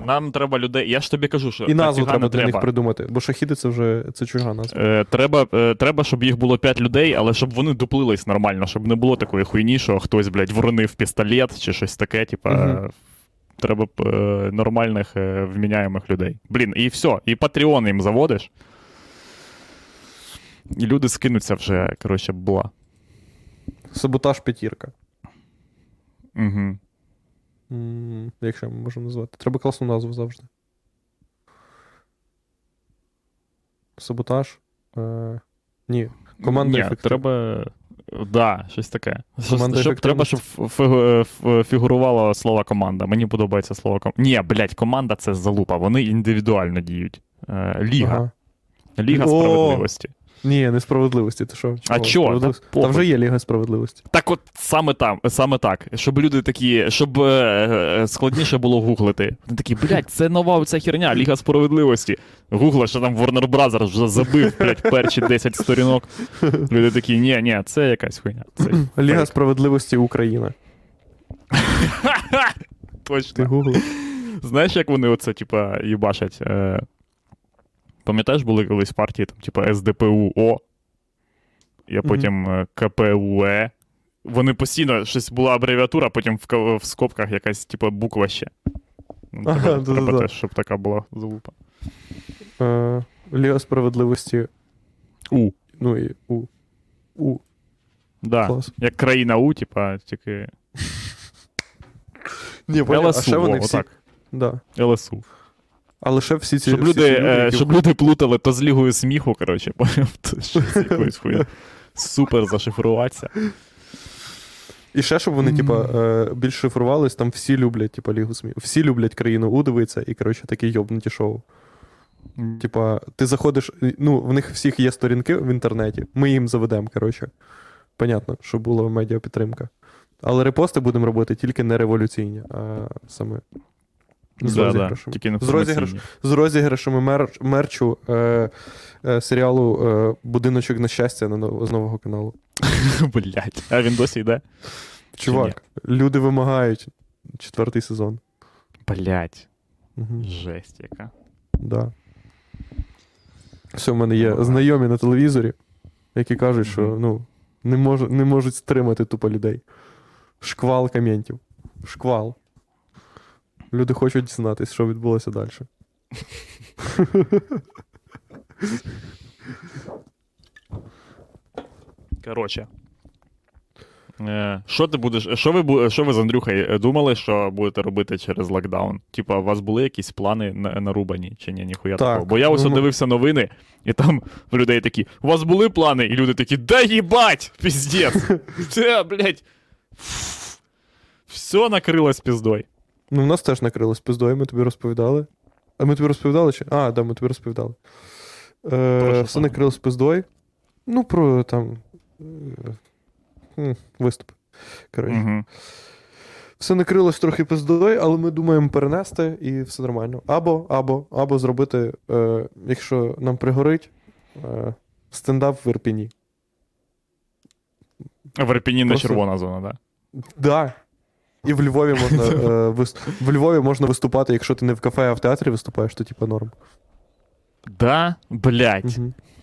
Speaker 2: Нам треба людей. Я ж тобі кажу, що
Speaker 1: І назву треба для них придумати, бо шахіди це вже це чужа назва.
Speaker 2: Е, треба, е, треба, щоб їх було 5 людей, але щоб вони дуплились нормально, щоб не було такої хуйні, що хтось, блядь, воронив пістолет чи щось таке, типа.
Speaker 1: Мгм.
Speaker 2: Треба е, нормальних, е, вміняємих людей. Блін, і все, і Patreon їм заводиш. І люди скинуться вже, коротше, бла.
Speaker 1: Саботаж п'ятірка.
Speaker 2: Угу.
Speaker 1: Якщо ми можемо назвати. Треба класну назву завжди. Саботаж. Е, ні. Команда
Speaker 2: Ні,
Speaker 1: ефективна.
Speaker 2: треба. Да, щось таке.
Speaker 1: Команда
Speaker 2: щоб, треба, щоб фігурувало слово команда. Мені подобається слово команда. Ні, блядь, команда це залупа. Вони індивідуально діють. Е, Ліга.
Speaker 1: Ага.
Speaker 2: Ліга
Speaker 1: О!
Speaker 2: справедливості.
Speaker 1: Ні, несправедливості. Ти що?
Speaker 2: А
Speaker 1: Чого?
Speaker 2: Та
Speaker 1: Та вже є Ліга справедливості.
Speaker 2: Так от саме там, саме так. Щоб люди такі, щоб е, е, складніше було гуглити. Вони такі, блядь, це нова оця херня, Ліга справедливості. Гугла, що там Warner Brothers вже забив, блядь, перші 10 сторінок. Люди такі, ні, ні, це якась хуйня. Це (clears throat)
Speaker 1: Ліга
Speaker 2: фейк».
Speaker 1: справедливості Україна. (laughs) Ти
Speaker 2: Точно.
Speaker 1: гуглив?
Speaker 2: Знаєш, як вони оце, типа, їбашать? Е... Пам'ятаєш, були колись партії, там, типа СДПУО, а потім е, КПУЕ. Вони постійно щось була абревіатура, потім в, в скобках якась, типа, буква ще. Ну,
Speaker 1: Ага,
Speaker 2: треба, треба теж, щоб така була залупа.
Speaker 1: Е, Ліга справедливості.
Speaker 2: У.
Speaker 1: Ну і У. У.
Speaker 2: Да.
Speaker 1: Клас.
Speaker 2: Як країна У, типа, тільки
Speaker 1: Ні, поняв, а
Speaker 2: ЛСУ,
Speaker 1: ще вони всі. Да.
Speaker 2: ЛСУ.
Speaker 1: Але ще всі ці.
Speaker 2: Щоб
Speaker 1: всі
Speaker 2: люди,
Speaker 1: ці
Speaker 2: е,
Speaker 1: які-
Speaker 2: щоб люди плутали то з лігою сміху, коротше, якоюсь хуйнею. Супер зашифруватися.
Speaker 1: І ще, щоб вони, типа, е, більш шифрувались, там всі люблять, типа, Лігу СМІ. Всі люблять країну У дивитися, і, коротше, такі йобнуті шоу. Типа, ти заходиш, ну, в них всіх є сторінки в інтернеті, ми їм заведемо, коротше. Понятно, що була медіапідтримка. Але репости будемо робити тільки не революційні, а саме з
Speaker 2: Да, да, тільки не
Speaker 1: З розіграш- З розіграшами мер, мерчу е, е, серіалу е, Будиночок на щастя на, нов- з нового каналу. (laughs)
Speaker 2: Блять. А він досі йде?
Speaker 1: Чувак, люди вимагають четвертий сезон.
Speaker 2: Блять.
Speaker 1: Угу.
Speaker 2: Жесть яка.
Speaker 1: Да. Все, в мене є знайомі на телевізорі, які кажуть, що ну, не, мож, не можуть стримати тупо людей. Шквал коментів. Шквал. Люди хочуть дізнатися, що відбулося далі.
Speaker 2: Коротше. Е, Що ти будеш. Що ви, що ви з Андрюхою е, думали, що будете робити через локдаун? Типа, у вас були якісь плани нарубані чи ні, ніхуя
Speaker 1: Так,
Speaker 2: такого? Бо я ось
Speaker 1: ну,
Speaker 2: дивився новини, і там в людей такі: у вас були плани? І люди такі, да їбать! Піздець! (laughs) Це, блядь. Все накрилось піздой.
Speaker 1: Ну, в нас теж накрилось пиздою, ми тобі розповідали. А ми тобі розповідали чи? А, да, ми тобі розповідали. Е, все накрилось пиздою. Ну, про там. е, Виступ. Коротше.
Speaker 2: Угу.
Speaker 1: Все накрилось трохи пиздою, але ми думаємо перенести і все нормально. Або, або, або зробити, е, якщо нам пригорить, е, стендап в Ірпіні.
Speaker 2: В Ірпіні не
Speaker 1: Просто-
Speaker 2: червона зона, так?
Speaker 1: Да. І в Львові (laughs) можна е, вис... в Львові можна виступати, якщо ти не в кафе, а в театрі виступаєш, то типа норм.
Speaker 2: Да? Блять.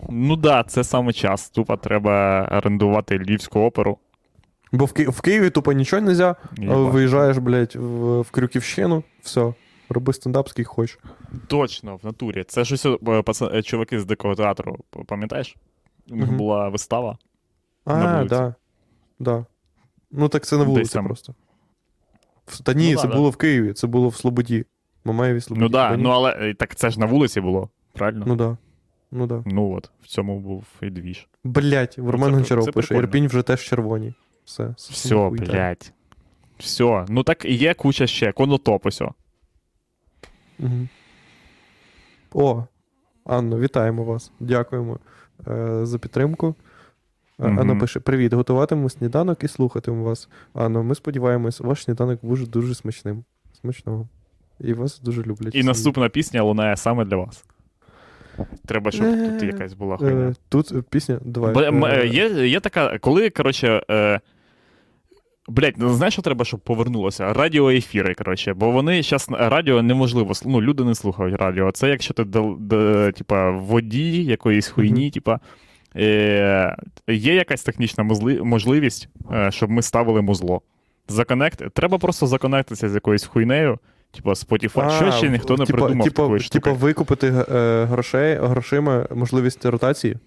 Speaker 2: Ну да, це саме час. Тупо треба орендувати львівську оперу.
Speaker 1: Бо в, Ки... в Києві тупо нічого не можна, виїжджаєш, блядь, в, в Крюківщину, все. Роби стендап, скільки хочеш.
Speaker 2: Точно, в натурі. Це щось е, е, чуваки з дикого театру, пам'ятаєш? У них була вистава.
Speaker 1: А,
Speaker 2: На вулиці.
Speaker 1: да. да. Ну так це на
Speaker 2: Десь
Speaker 1: вулиці
Speaker 2: там.
Speaker 1: просто. В- Та ні,
Speaker 2: Ну,
Speaker 1: це
Speaker 2: да,
Speaker 1: було в Києві, це було в Слободі. Мамаєві Слободі.
Speaker 2: Ну да,
Speaker 1: Та
Speaker 2: ну але е, так це ж на вулиці було, правильно?
Speaker 1: ну да. Ну да.
Speaker 2: Ну от, в цьому був і двіж.
Speaker 1: Блять, Роман Гончаров пише. Ірпінь вже теж червоні. Все.
Speaker 2: Все, блядь. Все. Ну так є куча ще. Конотоп ось. о.
Speaker 1: О, Анно, вітаємо вас. Дякуємо е, за підтримку.
Speaker 2: Мгм.
Speaker 1: Анна пише: Привіт, готуватиму сніданок і слухатиму вас. Анно, ми сподіваємось, ваш сніданок буде дуже смачним. Смачного. І вас дуже люблять.
Speaker 2: І наступна пісня лунає саме для вас. Треба, щоб
Speaker 1: Е,
Speaker 2: тут якась була хуйня.
Speaker 1: Е, тут е, пісня. Давай. Е,
Speaker 2: є, є така, коли, коротше. Блять, ну знаєш, що треба, щоб повернулося? Радіоефіри, коротше, бо вони зараз радіо неможливо, ну, люди не слухають радіо. Це якщо ти типа, в воді якоїсь хуйні,
Speaker 1: Мгм.
Speaker 2: типа, є якась технічна можливість, е, щоб ми ставили музло. Законект, треба просто законектитися з якоюсь хуйнею, типа Spotify. Що ще ніхто не
Speaker 1: типа,
Speaker 2: придумав
Speaker 1: типа, типа викупити е, грошей, грошима можливість ротації.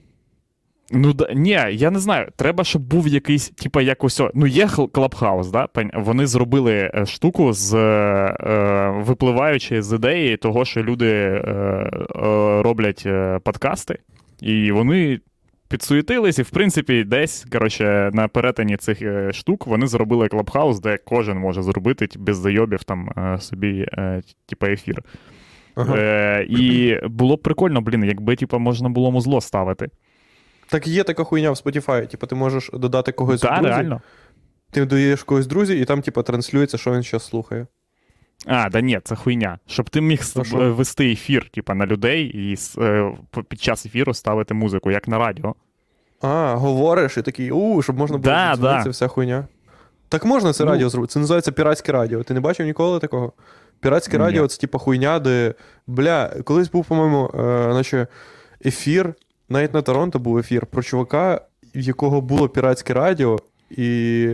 Speaker 2: Ну да, ні, я не знаю. Треба, щоб був якийсь, типа, як ось, ну є Clubhouse, да? Вони зробили е, штуку з е, випливаючи з ідеї того, що люди е, е, роблять е, подкасти, і вони підсуетились, і в принципі, десь коротше, на перетині цих е, штук вони зробили Clubhouse, де кожен може зробити без зайобів там е, собі, е, типа, ефір.
Speaker 1: Ага.
Speaker 2: Е, і було б прикольно, блін, якби типа, можна було музло ставити.
Speaker 1: Так є така хуйня в Spotify. Типу, ти можеш додати когось в
Speaker 2: Так,
Speaker 1: друзі,
Speaker 2: реально.
Speaker 1: ти додаєш когось друзі, і там, типу, транслюється, що він зараз слухає.
Speaker 2: А, да ні, це хуйня. Щоб ти міг
Speaker 1: що?
Speaker 2: вести ефір, типа, на людей і е, під час ефіру ставити музику, як на радіо.
Speaker 1: А, говориш і такий, у, щоб можна було
Speaker 2: Да, да.
Speaker 1: вся хуйня. Так можна це
Speaker 2: Ну.
Speaker 1: радіо зробити. Це називається піратське радіо. Ти не бачив ніколи такого? Піратське
Speaker 2: Ні.
Speaker 1: радіо це типу хуйня, де. Бля, колись був, по-моєму, е, наче ефір, навіть на Торонто був ефір про чувака, в якого було піратське радіо, і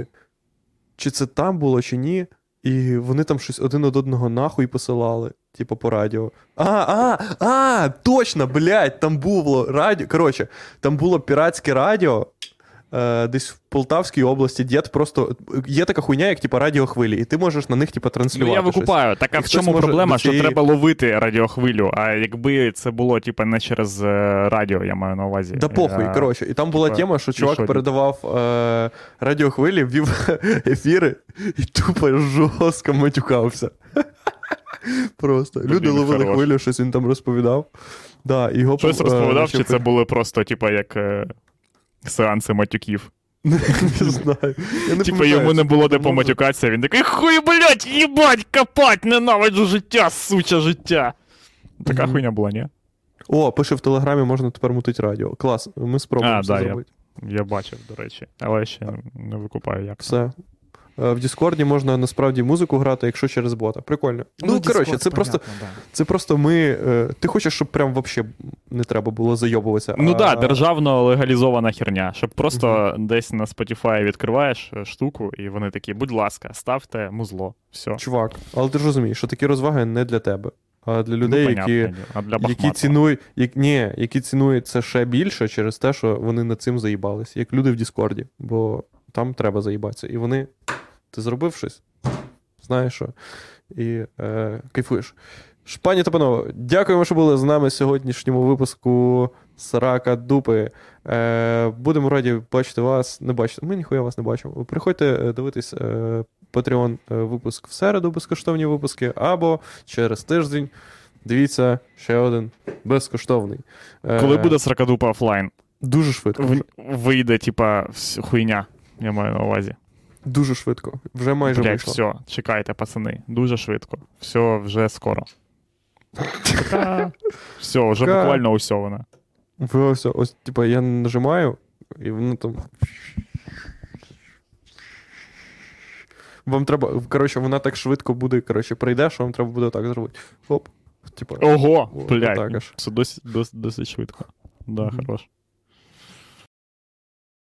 Speaker 1: чи це там було, чи ні. І вони там щось один од одного нахуй посилали, типу, по радіо. А, а, а, точно, блядь, там було радіо. Коротше, там було піратське радіо. Е, десь в Полтавській області дід просто є така хуйня, як типу радіохвилі, і ти можеш на них типу,
Speaker 2: Ну,
Speaker 1: транслювати.
Speaker 2: я
Speaker 1: щось.
Speaker 2: викупаю. Так а
Speaker 1: І
Speaker 2: в чому
Speaker 1: може
Speaker 2: проблема, що
Speaker 1: цієї-
Speaker 2: треба ловити радіохвилю? А якби це було, типа, не через е, радіо, я маю на увазі.
Speaker 1: Да похуй,
Speaker 2: Е,
Speaker 1: коротше. І там була
Speaker 2: типа,
Speaker 1: тема, що чувак
Speaker 2: що?
Speaker 1: передавав е, радіохвилі, ввів (laughs) ефіри і тупо жорстко матюкався. (laughs) Просто.
Speaker 2: Блін,
Speaker 1: Люди ловили
Speaker 2: хорош.
Speaker 1: хвилю, щось він там розповідав. Да, його
Speaker 2: Щось розповідав, чи це були просто, типа, як сеанси матюків?
Speaker 1: Не знаю.
Speaker 2: Типа йому не було де поматюкатися, він такий хуй, блядь, їбать, копать, ненавиджу життя, суча життя. Така хуйня була, ні?
Speaker 1: О, пише в Телеграмі, можна тепер мутити радіо. Клас, ми спробуємо це зробити.
Speaker 2: Я бачив, до речі, але ще не викупаю, як.
Speaker 1: Все. Е, В Діскорді можна насправді музику грати, якщо через бота. Прикольно. Ну, коротше, це просто, це просто ми. е, Ти хочеш, щоб прям вообще не треба було зайобуватися.
Speaker 2: Ну
Speaker 1: а...
Speaker 2: так, да, державно легалізована херня, щоб просто десь на Spotify відкриваєш е, штуку, і вони такі, будь ласка, ставте музло. Все.
Speaker 1: Чувак, але ти ж розумієш, що такі розваги не для тебе, а для людей,
Speaker 2: ну,
Speaker 1: які,
Speaker 2: а для
Speaker 1: які цінують, як, ні, які цінують це ще більше через те, що вони над цим заїбались, як люди в Діскорді, бо там треба заїбатися. І вони. Ти зробив щось, знаєш що, і е, кайфуєш. Пані та панове, дякуємо, що були з нами в сьогоднішньому випуску Срака Дупи. Е, будемо раді бачити вас. Не бачити. Ми ніхуя вас не бачимо. Приходьте е, дивитись е, Patreon е, випуск в середу, безкоштовні випуски, або через тиждень. Дивіться, ще один безкоштовний. Е,
Speaker 2: Коли буде сракадупа офлайн,
Speaker 1: Дуже швидко.
Speaker 2: в- вийде, типа, хуйня. Я маю на увазі.
Speaker 1: Дуже швидко. Вже майже
Speaker 2: Блять,
Speaker 1: вийшло.
Speaker 2: все, чекайте, пацани. Дуже швидко. Все вже скоро. Все, вже буквально усе вона.
Speaker 1: Ви Ось, типа, я нажимаю, і воно там. Вам треба. Коротше, вона так швидко буде, коротше, прийде, що вам треба буде так зробити. Оп. Типа.
Speaker 2: Ого,
Speaker 1: О,
Speaker 2: блядь.
Speaker 1: аж.
Speaker 2: Це досить, досить, досить швидко. Да,
Speaker 1: Мгм.
Speaker 2: хорош.